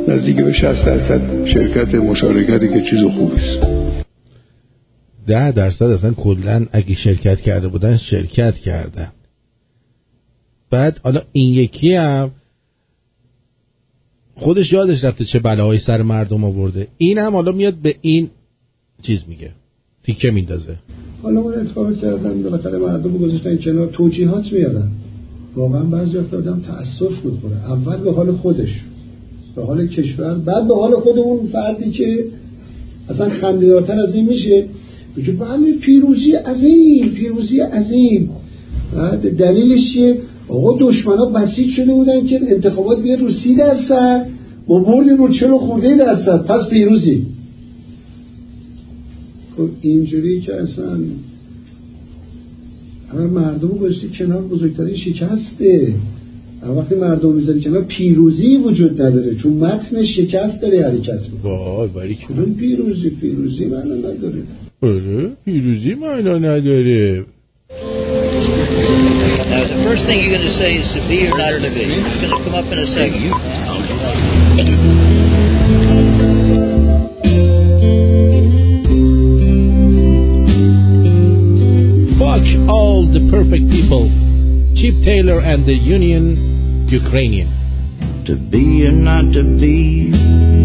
نزدیک به 60 درصد شرکت مشارکتی که چیز خوبی است. ده درصد اصلا کلا اگه شرکت کرده بودن شرکت کردن بعد حالا این یکی هم خودش یادش رفته چه بلاهایی سر مردم آورده. این هم حالا میاد به این چیز میگه. تیکه میندازه. حالا ما اتفاق کردن بالاخره مردم گذاشتن کنار توجیهات میادن واقعا بعضی وقت آدم تاسف می‌خوره. اول به حال خودش به حال کشور بعد به حال خود اون فردی که اصلا خنده‌دارتر از این میشه. بگه بله پیروزی عظیم پیروزی عظیم. بعد دلیلش چیه؟ آقا دشمن ها بسیج شده بودن که انتخابات بیاد رو سی درصد با بردیم رو چلو خورده درصد؟ پس پیروزی. خب اینجوری که اصلا اما مردم رو باشید کنار بزرگترین شکسته. وقتی مردم می‌ذاری کنار پیروزی وجود نداره چون متن شکست داره حرکت وای کدوم پیروزی پیروزی معنا نداره. آره پیروزی معنا نداره. Now, the first thing you're going to say is to be or not to be. It's going to come up in a second. Fuck all the perfect people. Chip Taylor and the Union Ukrainian. To be or not to be.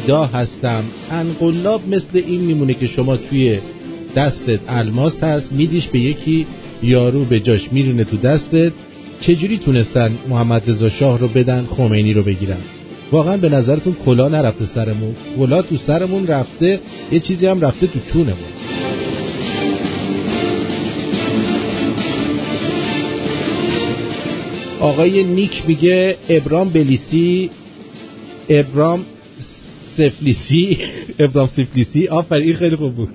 فریدا هستم. انقلاب مثل این میمونه که شما توی دستت الماس هست میدیش به یکی یارو به جاش میرونه تو دستت. چجوری تونستن محمد رضا شاه رو بدن خمینی رو بگیرن؟ واقعا به نظرتون کلا نرفته سرمون. کلا تو سرمون رفته یه چیزی هم رفته تو چونمون. آقای نیک میگه ابرام بلیسی ابرام سفلیسی ابرام سفلیسی. آفرین خیلی خوب بود.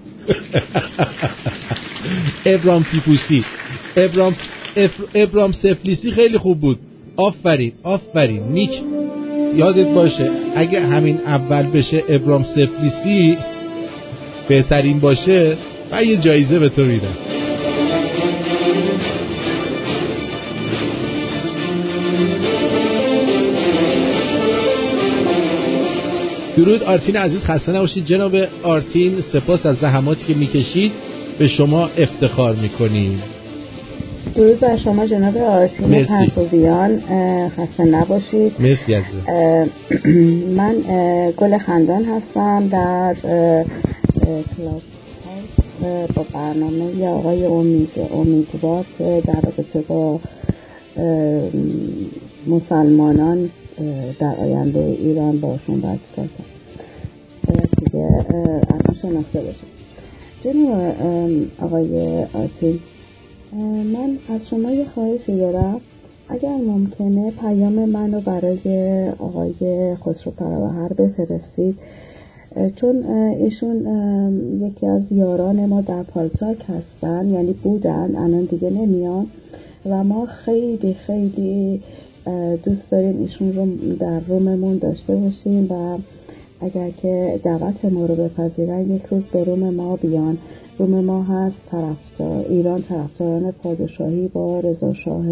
ابرام تیپوسی ابرام ابرام سفلیسی خیلی خوب بود. آفرین آفرین. نیک یادت باشه اگه همین اول بشه ابرام سفلیسی بهترین باشه و یه جایزه به تو میدم. درود آرتین عزیز خسته نباشید. جناب آرتین سپاس از زحماتی که می‌کشید به شما افتخار می‌کنیم. درود بر شما جناب آرتین پنسوبیان خسته نباشید. مرسی (clears throat) من گل خندان هستم در کلاس با برنامه یا آقای امید امیدوار که در رابطه با مسلمانان در آینده ایران باشون باید کار کرد دیگه الان شناخته باشه جناب آقای آسین من از شما یه خواهشی دارم. اگر ممکنه پیام منو برای آقای خسرو پروهر بفرستید. چون ایشون یکی از یاران ما در پالتاک هستن یعنی بودن الان دیگه نمیان. و ما خیلی خیلی دوست داریم ایشون رو در روممون داشته باشیم و اگر که دعوت ما رو بپذیرن یک روز به روم ما بیان. روم ما هست طرفدار ایران طرفداران پادشاهی با رضا شاه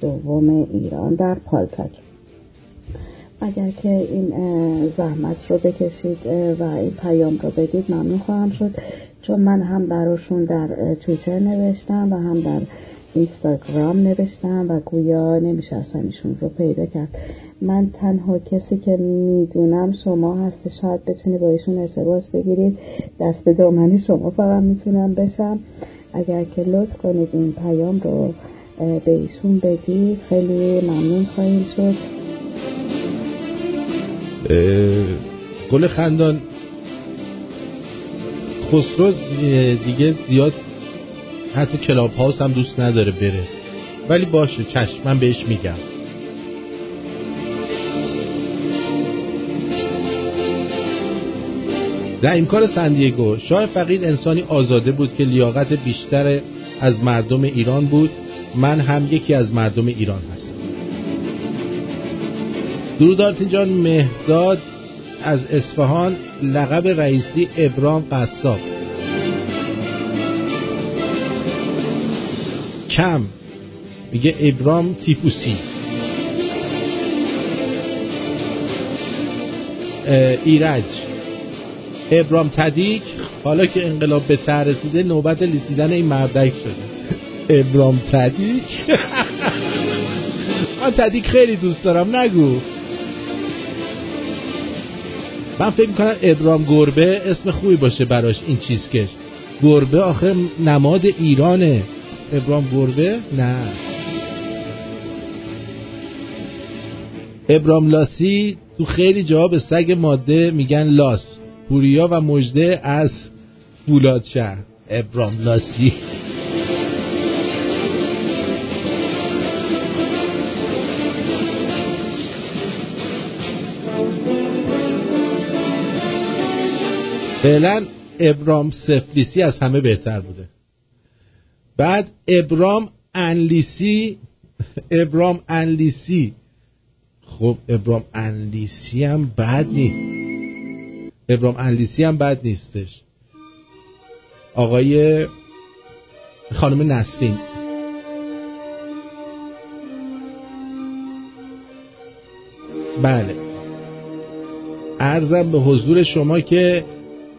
دوم ایران در پالتاک اگر که این زحمت رو بکشید و این پیام رو بدید ممنون خواهم شد. چون من هم براشون در تویتر نوشتم و هم در اینستاگرام نوشتم و گویا نمیشه اصلا ایشون رو پیدا کرد. من تنها کسی که می‌دونم شما هست شاید بتونی با ایشون ارتباط بگیرید. دست به دامنی شما فقط می‌تونم بشم. اگر که لطف کنید این پیام رو به ایشون بدید خیلی ممنون خواهیم شد. گل خندان. خسرو دیگه زیاد حتی کلاب هاوس هم دوست نداره بره. ولی باشه چشم من بهش میگم. در امکار سندیگو شاه فقید انسانی آزاده بود که لیاقت بیشتر از مردم ایران بود. من هم یکی از مردم ایران هستم. درود جان مهداد از اصفهان لقب رئیسی ابرام قصاب. کم. میگه ابرام تیفوسی ایرج. ابرام تدیک. حالا که انقلاب به تر رسیده نوبت لیسیدن این مردک شده. (laughs) ابرام تدیک. (laughs) من تدیک خیلی دوست دارم نگو. من فکر می‌کنم ابرام گربه اسم خوبی باشه براش این چیزکش. گربه آخه نماد ایرانه. ابرام گربه نه. ابرام لاسی تو خیلی جا به سگ ماده میگن لاس. پوریا و مجده از فولاد شهر. ابرام لاسی. فعلا ابرام سفلیسی از همه بهتر بوده. بعد ابرام انلیسی ابرام انلیسی. خب ابرام انلیسی هم بد نیست. ابرام انلیسی هم بد نیستش. آقای خانم نسرین. بله. ارزم به حضور شما که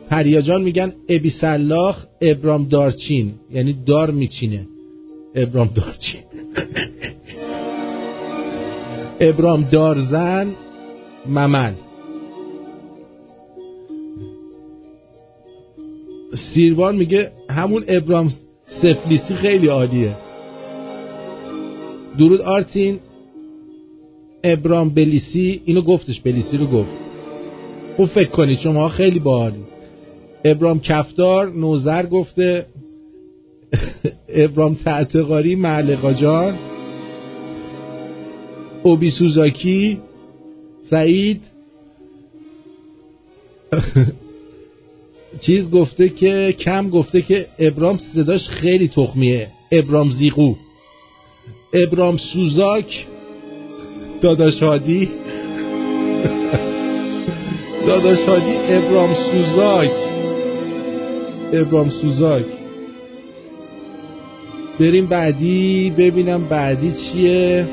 پریاجان میگن ابی سلاخ ابرام دارچین. یعنی دار میچینه. ابرام دارچین. (laughs) ابرام دارزن ممل سیروان میگه همون ابرام سفلیسی خیلی عالیه. درود آرتین. ابرام بلیسی اینو گفتش بلیسی رو گفت. خوب فکر کنید شما خیلی باحالی ابرام کفدار نوزر گفته. (laughs) ابرام تعتقاری معلقا جان اوبی سوزاکی. سعید. (laughs) چیز گفته که کم گفته که ابرام صداش خیلی تخمیه. ابرام زیقو ابرام سوزاک. داداش هادی داداش هادی ابرام سوزاک. ابرام سوزاک. بریم بعدی ببینم بعدی چیه.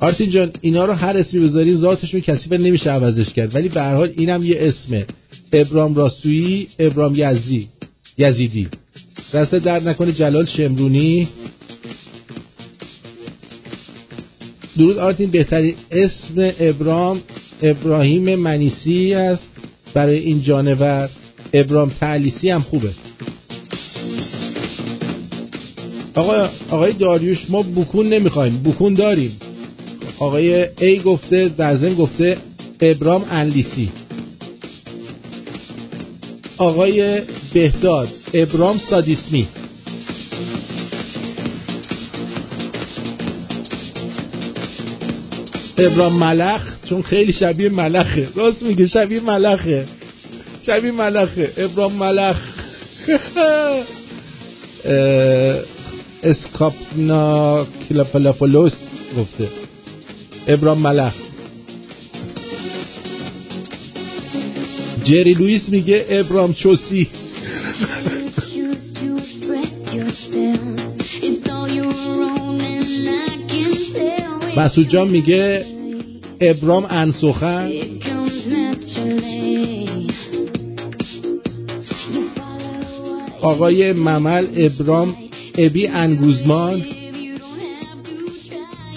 آرتین جان اینا رو هر اسمی بذاری ذاتشون کسی نمیشه عوضش کرد. ولی به هر حال اینم یه اسمه. ابرام راستویی ابرام یزی یزیدی. دست در نکنه جلال شمرونی. درود آرتین بهترین اسم ابرام ابراهیم منیسی است. برای این جانور ابرام تعلیسی هم خوبه. آقا آقای داریوش ما بکون نمی‌خوایم. بکون داریم. آقای ای گفته در گفته ابرام انلیسی. آقای بهداد ابرام سادیسمی. ابرام ملخ چون خیلی شبیه ملخه. راست میگه شبیه ملخه. شبیه ملخه. ابرام ملخ. (laughs) اسکاپنا کلاپلافولوس گفته. ابرام ملخ. جری لوئیس میگه ابرام چوسی. (laughs) مسعود جان میگه ابرام انسخن. آقای ممل ابرام ابی انگوزمان.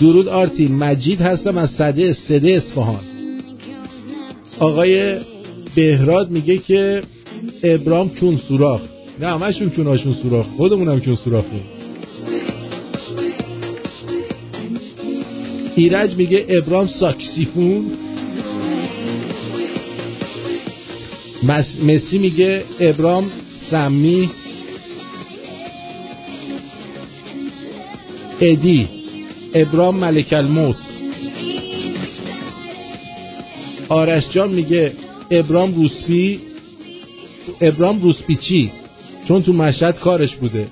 درود آرتین مجید هستم از صده سده اصفهان. آقای بهراد میگه که ابرام چون سوراخ. نه همشون چوناشون سوراخ. خودمونم چون سوراخیم. ایرج میگه ابرام ساکسیفون. مسی میگه ابرام سمی. ادی ابرام ملک الموت. آرش جان میگه ابرام روسپی. ابرام روسپیچی. چون تو مشهد کارش بوده.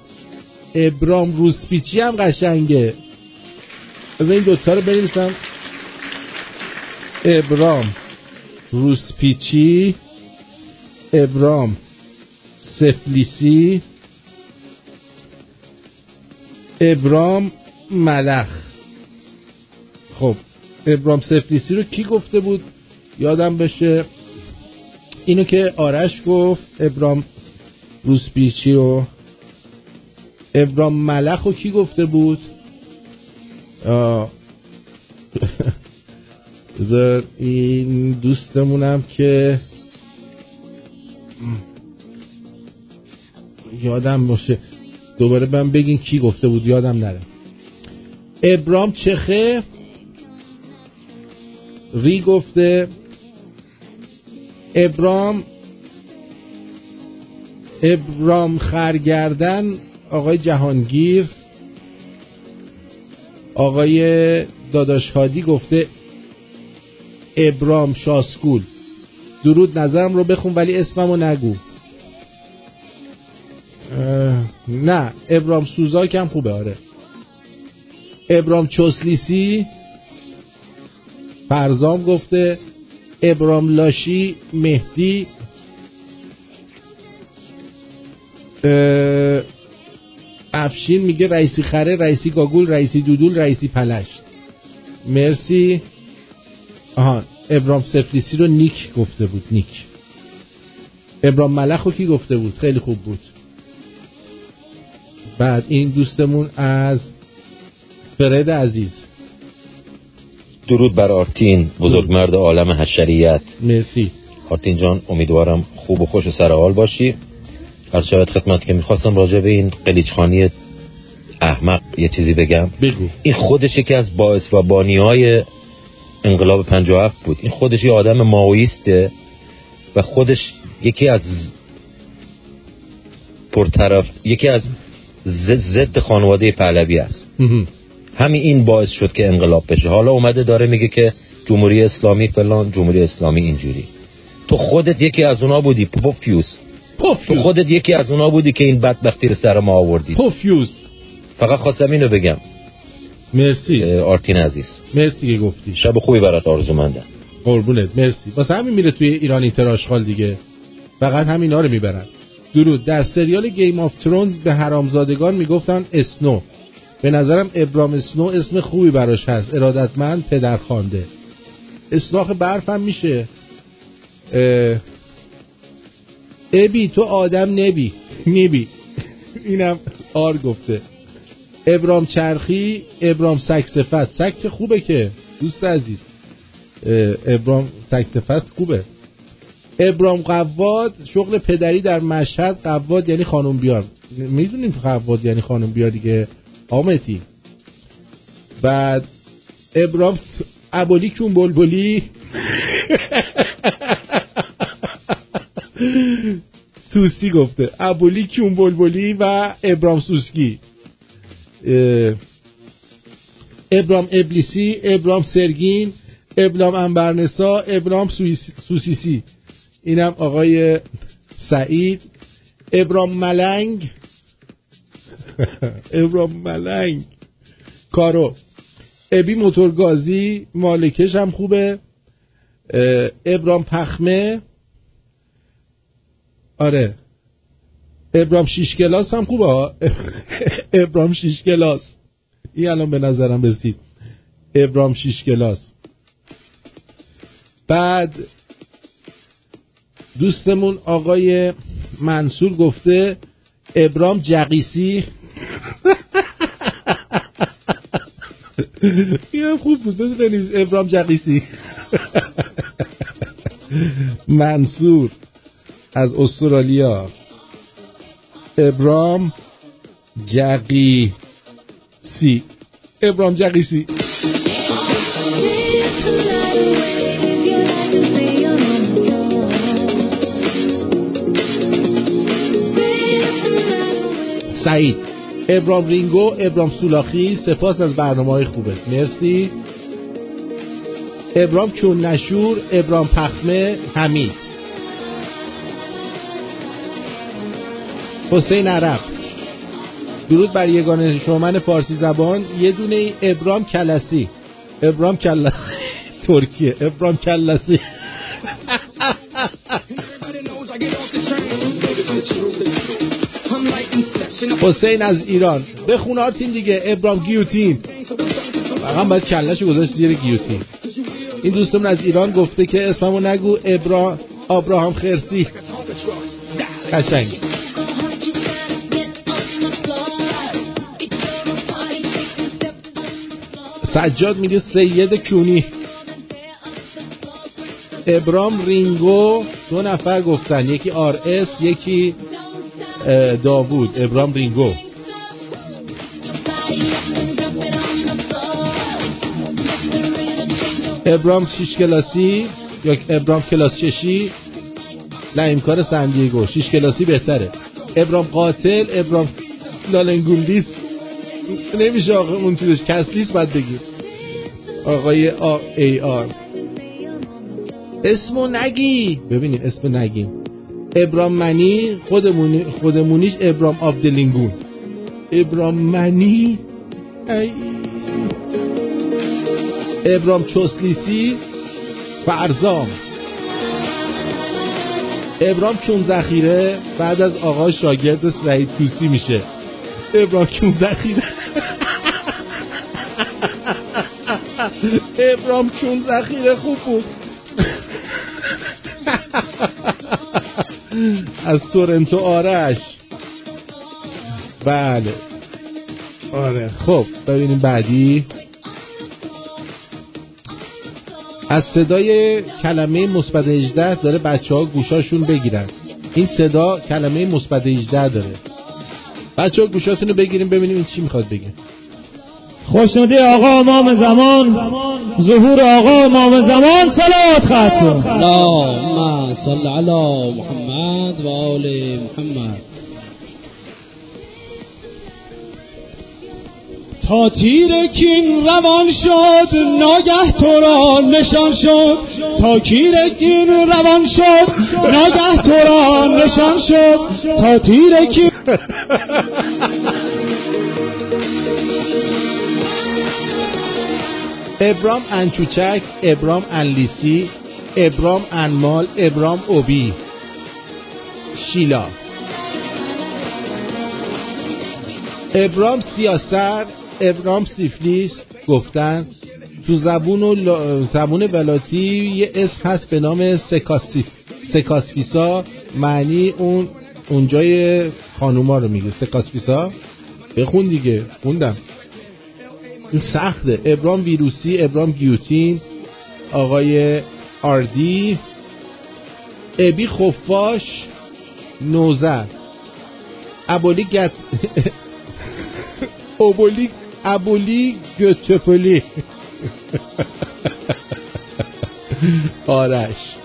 ابرام روسپیچی هم قشنگه. از این دوتا رو بنویسم. ابرام روسپیچی ابرام سفلیسی ابرام ملخ. خب ابرام سفلیسی رو کی گفته بود؟ یادم بشه. اینو که آرش گفت ابرام روسپیچی رو. ابرام ملخ رو کی گفته بود؟ بذار این دوستمونم که یادم باشه. دوباره من بگین کی گفته بود یادم نره. ابرام چخه؟ ری گفته. ابرام ابرام خرگردن آقای جهانگیر. آقای داداش هادی گفته ابرام شاسکول درود نظرم رو بخون ولی اسممو نگو. نه ابرام سوزاک هم خوبه آره. ابرام چسلیسی فرزام گفته ابرام لاشی مهدی افشین میگه رئیسی خره رئیسی گاگول رئیسی دودول رئیسی پلشت. مرسی. آها ابرام سفلیسی رو نیک گفته بود نیک. ابرام ملخ رو کی گفته بود؟ خیلی خوب بود. بعد این دوستمون از فرد عزیز. درود بر آرتین بزرگ مرد عالم حشریت. مرسی. آرتین جان امیدوارم خوب و خوش و سر حال باشی. از شاید خدمت که می‌خواستم راجع به این قلیچخانی احمق یه چیزی بگم. بگو. این خودش یکی از باعث و بانی های انقلاب 57 بود. این خودش یه آدم ماویسته و خودش یکی از پرطرف یکی از ضد خانواده پهلوی است. همین این باعث شد که انقلاب بشه. حالا اومده داره میگه که جمهوری اسلامی فلان جمهوری اسلامی اینجوری. تو خودت یکی از اونا بودی پوفیوس تو خودت یکی از اونا بودی که این بدبختی رو سر ما آوردی. پوفیوس فقط خواستم اینو بگم. مرسی. آرتین عزیز. مرسی که گفتی. شب خوبی برات آرزو مندم قربونت. مرسی. واسه همین میره توی ایران اینتراشخال دیگه. فقط همینا رو می‌برن. درود. در سریال Game of Thrones به حرامزادگان می‌گفتن Snow. به نظرم ابرام Snow اسم خوبی براش هست. ارادتمند پدرخوانده اسناخ برف هم میشه. ابی تو آدم نبی. نبی اینم آر گفته. ابرام چرخی ابرام سگ صفت. سگ خوبه که دوست عزیز. ابرام سک صفت خوبه. ابرام قواد شغل پدری در مشهد. قواد یعنی خانم بیار می‌دونیم قواد یعنی خانم بیار دیگه. آمتی بعد ابرام ابولی کون بلبلی. (laughs) (gasps) توسی گفته. ابولی کیون بلبلی و ابرام سوسکی. ابرام ابلیسی ابرام سرگین ابرام انبرنسا ابرام سوسیسی. اینم آقای سعید. ابرام ملنگ. (laughs) ابرام ملنگ. کارو. ابی موتورگازی مالکش هم خوبه. ابرام پخمه. آره. ابرام شیش کلاس هم خوبه (laughs) ابرام شیش کلاس این الان به نظرم رسید. ابرام شیش کلاس بعد دوستمون آقای منصور گفته ابرام جقیسی. (laughs) این خوب بود. بنویس ابرام جقیسی. (laughs) منصور. از استرالیا. ابرام جقیسی ابرام جقیسی سعید. ابرام رینگو ابرام سولاخی سپاس از برنامه های خوبه مرسی. ابرام چون نشور ابرام پخمه حمید. حسین عرب. درود بر یگان شومن فارسی زبان. یه دونه ابرام کلسی. ابرام کلسی (laughs) ترکیه. ابرام کلسی. (laughs) حسین از ایران. بخون آرتین دیگه. ابرام گیوتین. فقط باید کلش گذاشت زیر گیوتین. این دوستمون از ایران گفته که اسممو نگو. ابرا آبراهام خرسی. قشنگ. سجاد میگه سید کونی. ابرام رینگو دو نفر گفتن. یکی RS یکی داوود. ابرام رینگو. ابرام شیش کلاسی یا ابرام کلاس ششی؟ نه امکار سندیگو. شیش کلاسی بهتره. ابرام قاتل ابرام لالنگولیس نمیشه آقا اون چیزش کسلیس باید بگیر آقای آ ای آر اسمو نگی. ببینیم اسم نگیم ابرام منی خودمونی خودمونیش ابرام آبدلینگون ابرام منی؟ ای. ابرام چسلیسی فرزام. ابرام چون ذخیره بعد از آقا شاگرد سعید توسی میشه. ابرام چون ذخیره ابرام چون ذخیره خوب بود. از تورنتو آرش. بله. آره خب ببینیم بعدی. از صدای کلمه مثبت 18 داره بچه ها گوشاشون بگیرن. این صدا کلمه مثبت 18 داره. بچه ها گوشاتون رو بگیریم ببینیم این چی می‌خواد بگه. خوشنودی آقا امام زمان ظهور آقا امام زمان صلوات ختم اللهم صل علی محمد و آل محمد. تا تیر کین روان شد ناگه تو را نشان شد. تا تیر کین روان شد ناگه تو را نشان شد. تا تیر کین (laughs) ابرام انچوچک ابرام انلیسی ابرام انمال ابرام اوبی. شیلا. ابرام سیاسر ابرام سیفلیس گفتن تو زبون و. زبون ولاتی یه اسم هست به نام سکاسیف سکاسفیسا. معنی اون اونجای خانوما رو میگه. سکاسفیسا. بخون دیگه. خوندم. این سخته. ابرام ویروسی ابرام گیوتین. آقای آردی. ابی خفاش. نوزر. ابولی گت (laughs) ابولی ابولی گتپولی آرش.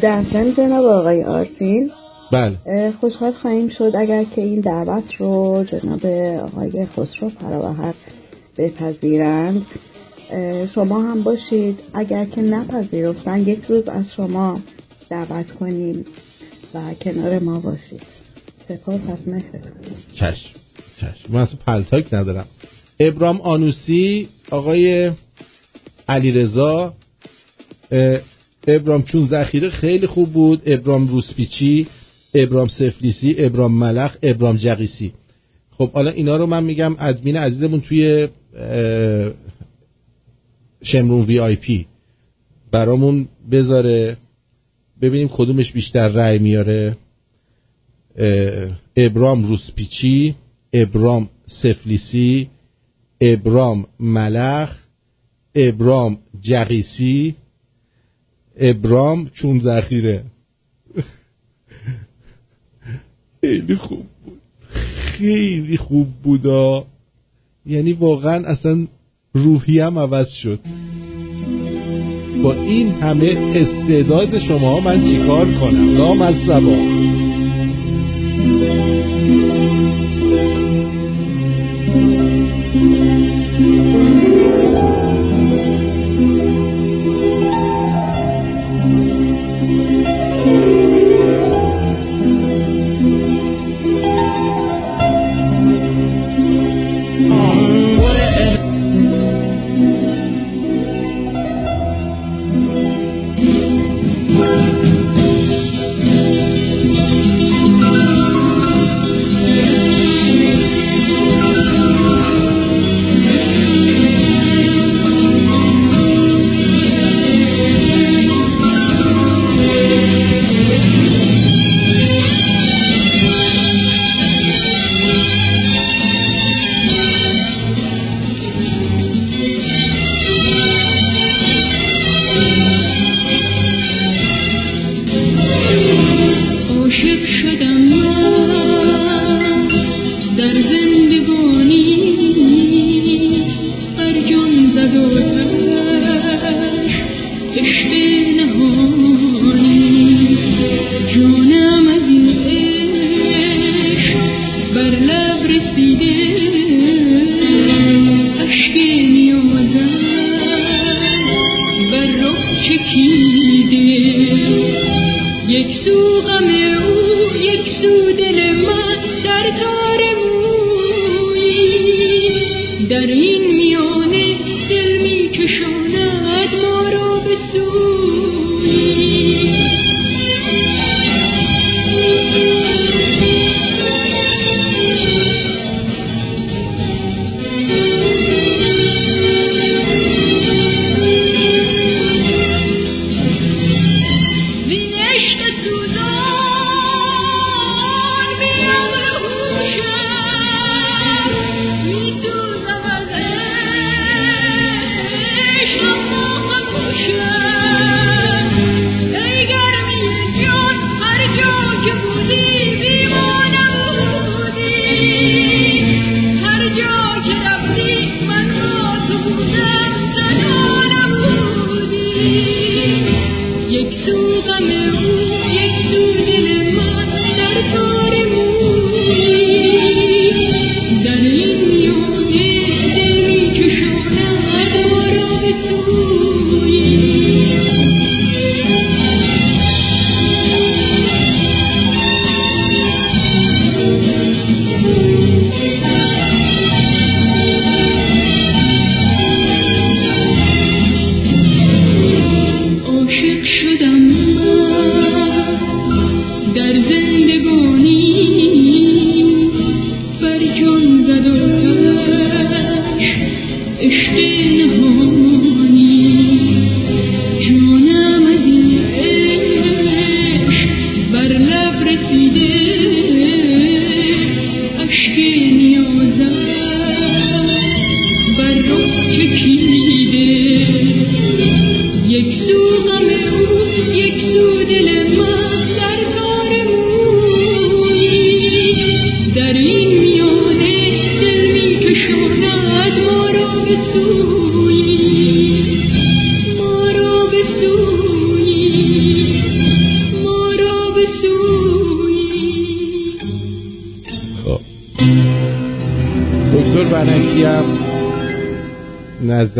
ضمن جناب آقای آرتین؟ بله. خوشحال خواهیم شد اگر که این دعوت رو جناب آقای خسرو فراوهر بپذیرند. شما هم باشید. اگر که نپذیرفتن یک روز از شما دعوت کنیم و کنار ما باشید. سپاس از مهرتون چشم. چشم. من اصلا پلتاک ندارم. ابرام آنوسی آقای علیرضا ابرام چون ذخیره خیلی خوب بود ابرام روسپیچی ابرام سفلیسی ابرام ملخ ابرام جقیسی. خب حالا اینا رو من میگم ادمین عزیزمون توی شمرون وی آی پی. برامون بذاره. ببینیم کدومش بیشتر رأی میاره. ابرام روسپیچی. ابرام سفلیسی ابرام ملخ ابرام جقیسی ابرام چون ذخیره. (laughs) خیلی خوب بود. خیلی خوب بودا یعنی واقعا اصلا روحیم عوض شد. با این همه استعداد شما من چیکار کنم؟ نام از زبان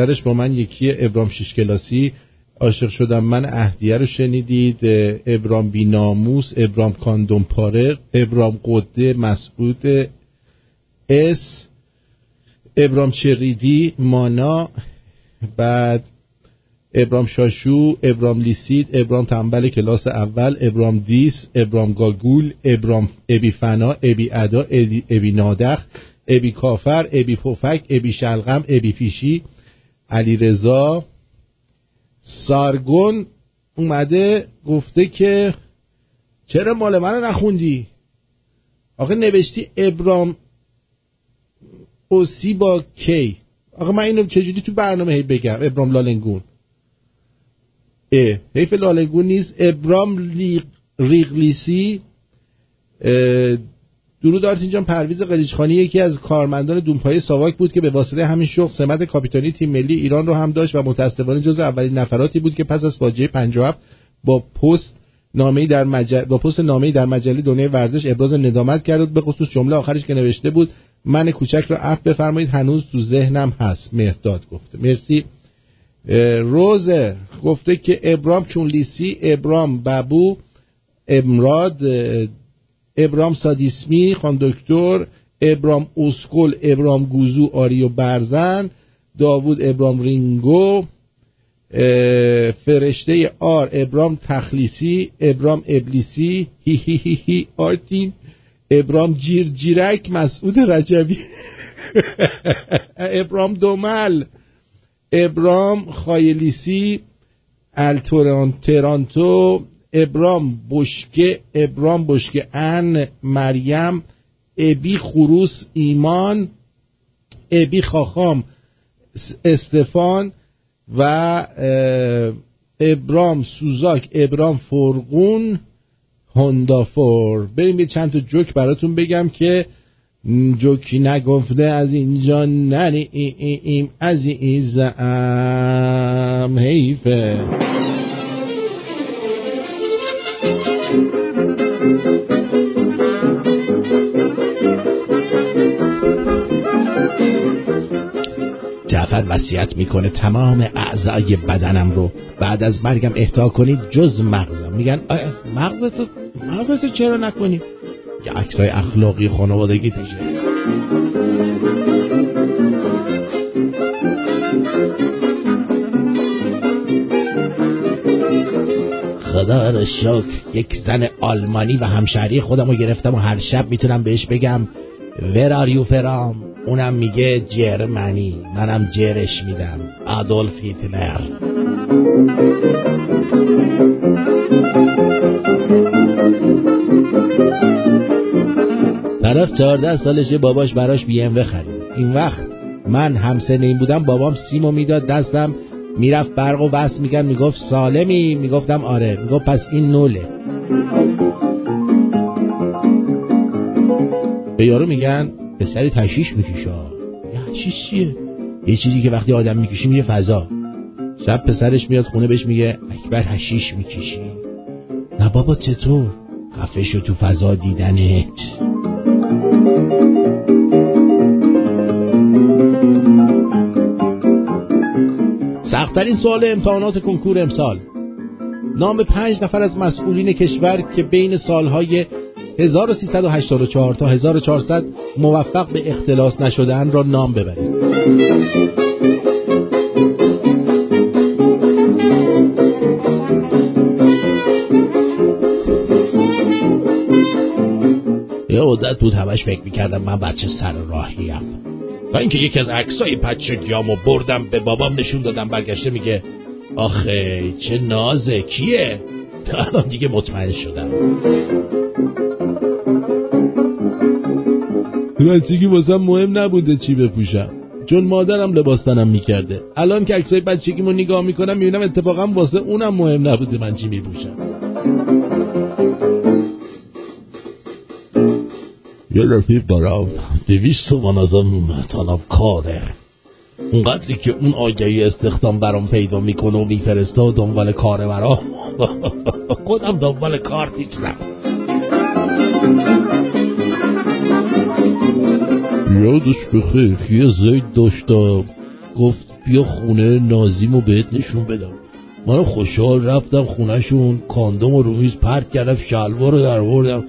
نظرش با من یکی ابرام شیش کلاسی عاشق شدم. من اهدیه رو شنیدید ابرام بیناموس ابرام کاندوم پاره ابرام قده مسعود اس ابرام چریدی مانا بعد ابرام شاشو ابرام لیسید ابرام تنبل کلاس اول ابرام دیس ابرام گاگول ابرام ابی فنا ابی ادا ابی, ابی نادخ ابی کافر ابی پفک ابی شلغم ابی پیشی. علی رضا سارگون اومده گفته که چرا مال منو نخوندی؟ آخه نوشتی ابرام اوسی با کی؟ آخه من اینو چجوری تو برنامه هی بگم؟ ابرام لالنگون. اه حیف لالنگون نیست. ابرام ریغلیسی درود آرتین پرویز قلیچخانی یکی از کارمندان دونپای ساواک بود که به واسطه همین شغل سمت کاپیتانی تیم ملی ایران رو هم داشت و متاسفانه جز اولین نفراتی بود که پس از فاجعه 57 با پست نامه‌ای در مجله با پست نامه‌ای در مجله دنیای ورزش ابراز ندامت کرد. به خصوص جمله آخرش که نوشته بود من کوچک رو عفو بفرمایید هنوز تو ذهنم هست. مهداد گفته. مرسی. اه، روزر گفته که ابرام چونلیسی ابرام ببو امراد ابرام سادیسمی خان دکتر ابرام اسکل ابرام گوزو آریو برزن داوود ابرام رینگو فرشته آر ابرام تخلیسی ابرام ابلیسی هی هی هی هی آرتین ابرام جیر جیرک مسعود رجبی (laughs) ابرام دومل ابرام خایلیسی التوران ترانتو ابرام بشکه ابرام بشکه ان مریم ابی خروس ایمان ابی خاخام استفان و ابرام سوزاک ابرام فرقون هوندافور بریم یه چند تا جوک براتون بگم که جوکی نگفته از اینجا نری ای ای ایم از ایزم حیفه نفر وصیت می‌کنه تمام اعضای بدنم رو بعد از مرگم اهدا کنید جز مغزم. میگن مغزتو مغزتو چرا نکنی؟ یه عکسای اخلاقی خانوادگی توشه خدا رو شکر یک زن آلمانی و همشهری خودم رو گرفتم و هر شب می‌تونم بهش بگم are you from? اونم میگه جرمنی منم جرش میدم. آدولف هیتلر. طرف چهارده سالشه باباش براش بی ام خرید. این وقت من همسن این بودم بابام سیمو می‌داد دستم می‌رفت برق و بس میگن می‌گفت سالمی. می‌گفتم آره. می‌گفت پس این نوله. به یارو میگن سر تشیش میکشا یه حشیش چیه؟ یه چیزی که وقتی آدم می‌کشی میره فضا. شب پسرش میاد خونه بهش میگه اکبر حشیش می‌کشی. نه بابا چطور؟ خفه شو تو فضا دیدنت. سختترین سوال امتحانات کنکور امسال. نام پنج نفر از مسئولین کشور که بین سالهای 1384 تا 1400 موفق به اختلاس نشدن را نام ببرید یه مدت بود همش فکر می‌کردم من بچه سر راهیم. تا اینکه یکی از عکسای بچگیامو بردم به بابام نشون دادم برگشته میگه آخه چه نازه کیه تا الان دیگه مطمئن شدم. بچگی واسم مهم نبوده چی بپوشم. چون مادرم لباس تنم می‌کرده. الان که عکسای بچگیمو نگاه می‌کنم می‌بینم اتفاقا واسه اونم مهم نبوده من چی میپوشم. یه رفیق دارم دویست تومن ازم طلب کاره اونقدری که اون آگهی استخدام برام پیدا می‌کنه و میفرسته و دنبال کار برام. (laughs) خودم دنبال کار نیستم. یادش بخیر یه زید داشتم گفت بیا خونه نازیمو بهت نشون بدم. من خوشحال رفتم خونهشون کاندوم و رومیز پرت کردم شلوار رو در بردم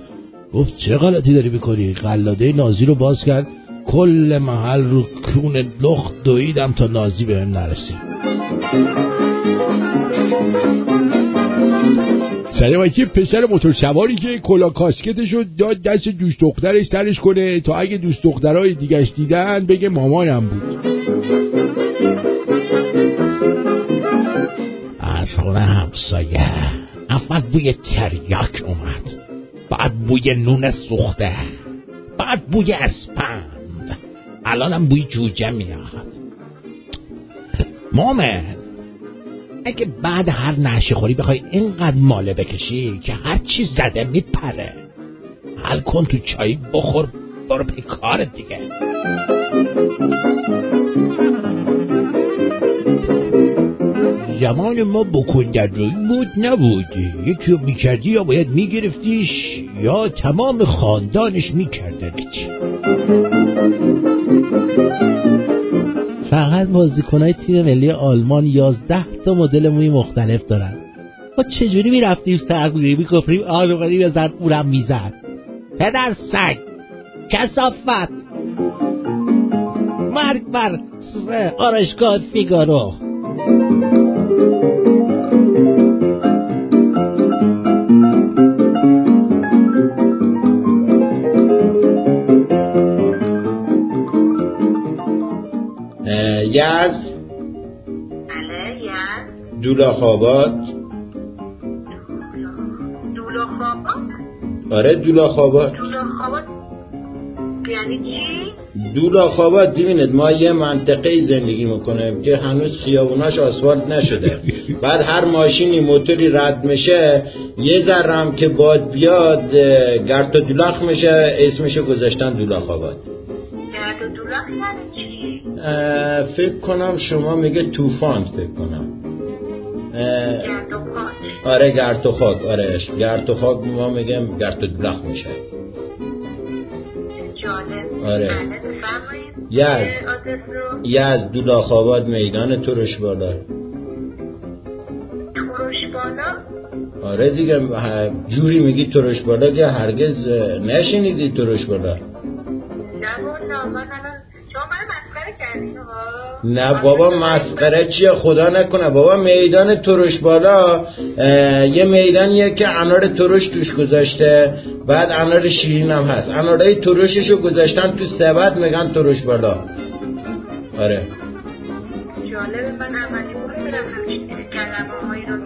گفت چه غلطی داری بکنی قلاده نازی رو باز کرد. کل محل رو کون لخت دویدم تا نازی بهم نرسید. سر که پسر موتور سواری که کلا کاسکتش رو داد دست دوست دخترش ترش کنه تا اگه دوست دخترهای دیگش دیدن بگه مامانم بود. از خونه همسایه. اول بوی تریاک اومد. بعد بوی نون سوخته. بعد بوی اسپند. الانم بوی جوجه میاد. مومن اگه بعد هر نشه خوری بخوای اینقدر ماله بکشی که هر چی زده میپره. حل کن تو چای بخور برو پی کارت دیگه. زمان ما بکندروی بود نبود. یکی رو می‌کردی یا باید میگرفتیش یا تمام خاندانش میکردنش. فقط بازیکنهای تیم ملی آلمان یازده تا مدل موی مختلف دارن. ما چجوری می‌رفتیم سرگویی می‌گفتیم آلوغانی بزن اونم می‌زد؟ پدر سگ کسافت مرگ بر آرشگاه فیگارو یز دولاخ آباد آره دولاخ آباد یعنی چی؟ دولاخ آباد ببینید ما یه منطقه زندگی می‌کنیم که هنوز خیابوناش آسفالت نشده. بعد هر ماشینی موتوری رد میشه یه ذرم که باد بیاد گرد و دولاخ میشه اسمشو گذاشتن دولاخ آباد گرد و دولاخ یعنی چی؟ فکر کنم شما میگه توفان فکر کنم. گرد و خاک آره گرد و خاک آره گرد و خاک ما میگم گرد و دولاخ میشه. جالب. آره. یزد. یزد دولاخ آباد میدان ترش بالا. آره دیگه جوری میگی ترش بالا که هرگز اه، نشنیدی ترش بالا. نه بابا مسخره چیه؟ خدا نکنه. بابا میدان ترش بالا. یه میدانیه که انار ترش توش گذاشته. بعد انار شیرین هم هست. انارای ترششو گذاشتن تو سبد میگن ترش بالا. آره. جالبه. من همچین کلمه رو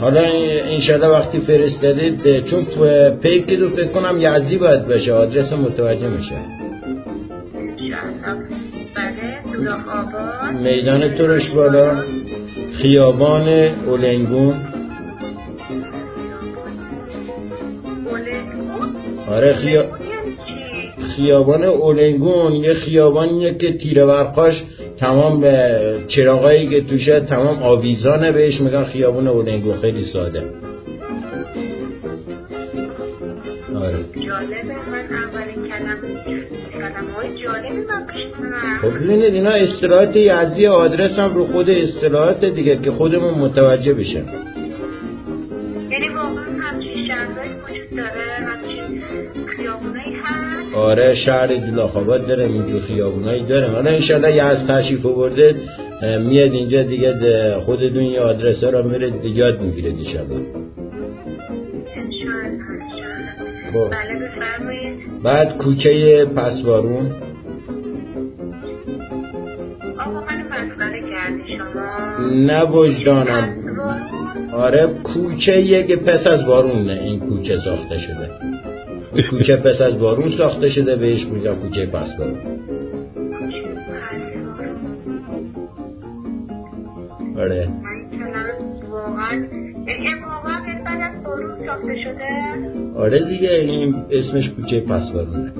حالا انشالله وقتی فرستادید چون ف- پیک رو فکر کنم یزدی باید باشه. آدرس متوجه میشه. انشاءالله بله میدان ترش بالا. خیابان اولنگون. آره خیا... خیابان اولنگون. یه خیابانیه که تیره برقاش تمام چراغایی که توشه تمام آویزانه بهش میگن خیابان اولنگون. خیلی ساده. جالبه. من اولین کلمه های جالبی من خب ببینید اینا اصطلاحات یزدی آدرس هم رو خود اصطلاحات دیگه که خودمون متوجه بشیم. یعنی واقعا همچین شهرهایی وجود داره همچین خیابونایی هست. آره شهر دولاخاباد داره اینجور خیابونایی داره. حالا انشالله یه از تشریف برده میاد اینجا دیگه خودتون یه آدرس ها رو میره یاد می‌گیره انشالله خب. بله بعد کوچه پسوارون آقا من مسخره کردی شما. نه وجدانم. آره کوچه یه که پس از بارون این کوچه ساخته شده. کوچه پس از بارون ساخته شده بهش میگن کوچه پس بارون آره. واقعا. یعنی واقعا بعد از ساخته شده. آره دیگه این اسمش کوچه پس بارونه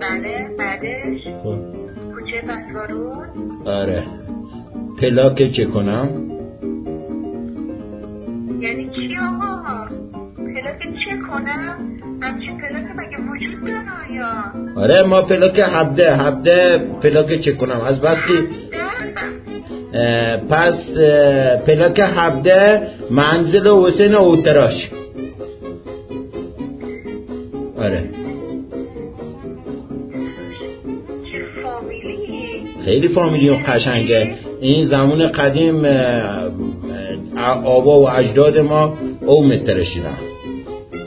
بله بعدش؟ خب. کوچه بسوارون آره. پلاک چه کنم؟ یعنی چی آقا؟ پلاک چه کنم؟ همچین پلاک مگه وجود داره یا آره ما پلاک هبده هبده پلاک چه کنم؟ از بس که اه، پس پلاک هبده منزل حسین اوتراش. آره. خیلی فامیلی قشنگه. این زمان قدیم آبا و اجداد ما او مترشیدن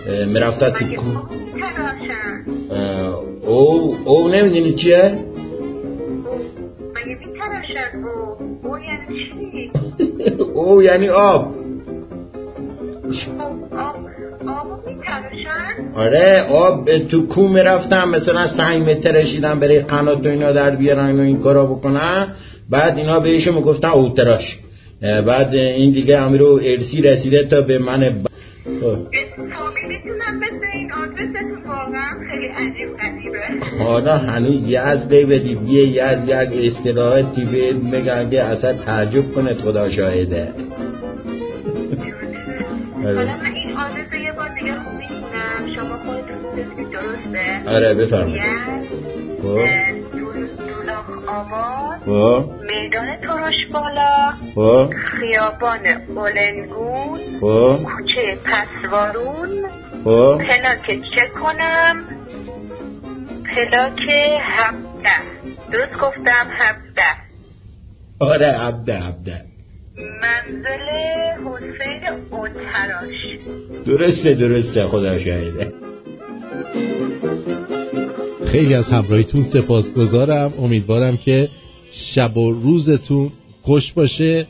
اه، می‌رفتن تو او او نمی‌دونی چیه مگه او یعنی آب آره آب تو کو می‌رفتن مثلا سنگ مترشیدن برای قنات و اینا در بیارن و این کارا بکنن بعد اینا بهشون می‌گفتن اوتراش بعد این دیگه امیرو ارسی رسیده تا به من. می‌تونم مثل این آدرستون واقعا خیلی عجیب حالا هنوز یز بی بدی یه یز یک اصطلاحاتی بهت میگن که اصلا تعجب کنه خدا شاهده. حالا آره, من این آدرس یه بار دیگه خوب می‌خونم شما خودتون درسته؟ آره بفرمایید. آباد خب. میدان ترش بالا خب. خیابان اولنگون خب. کوچه پسوارون. خب. پلاک چه کنم. پلاک هفته درست گفتم هفته آره عبده عبده منزل حسین اوتراش درسته درسته خدا شاهده. خیلی از همراهیتون سپاسگزارم. امیدوارم که شب و روزتون خوش باشه.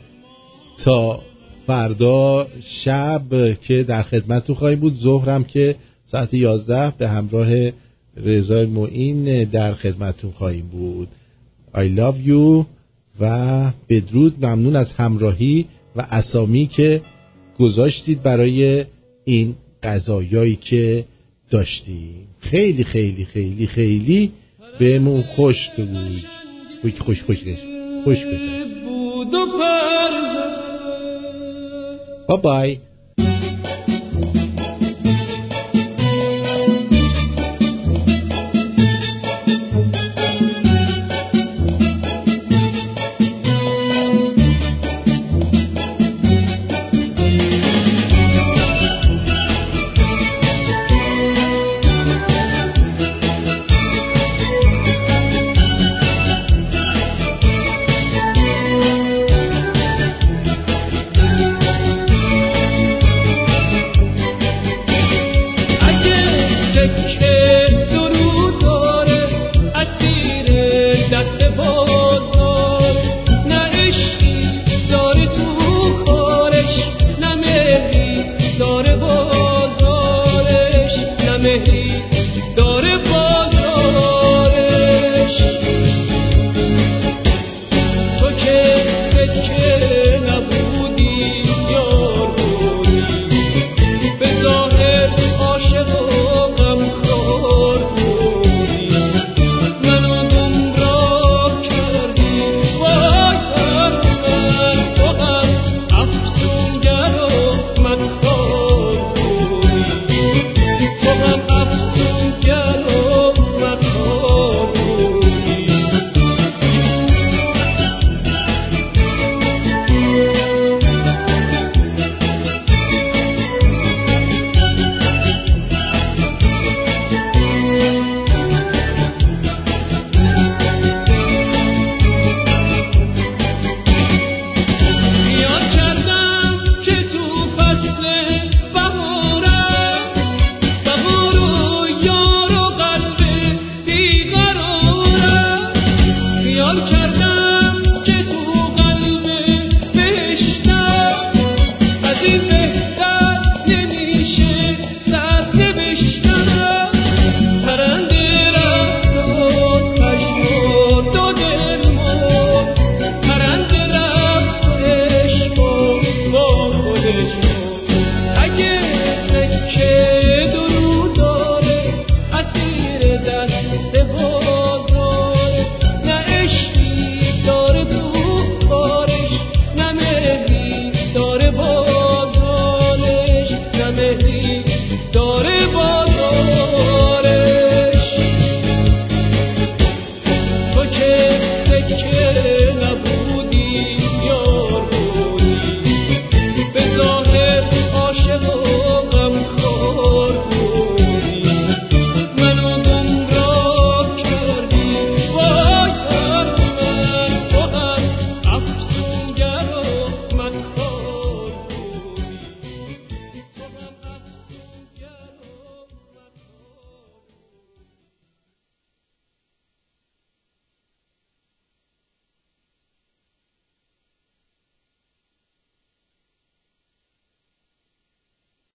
تا فردا شب که در خدمتتون خواهیم بود. ظهرم که ساعت 11 به همراه رضا معین در خدمتتون خواهیم بود. I love you و بدرود. ممنون از همراهی و اسامی که گذاشتید برای این قضایایی که داشتیم. خیلی خیلی خیلی خیلی بهمون خوش بگوید خوش خوش خوش خوش بزن بای بای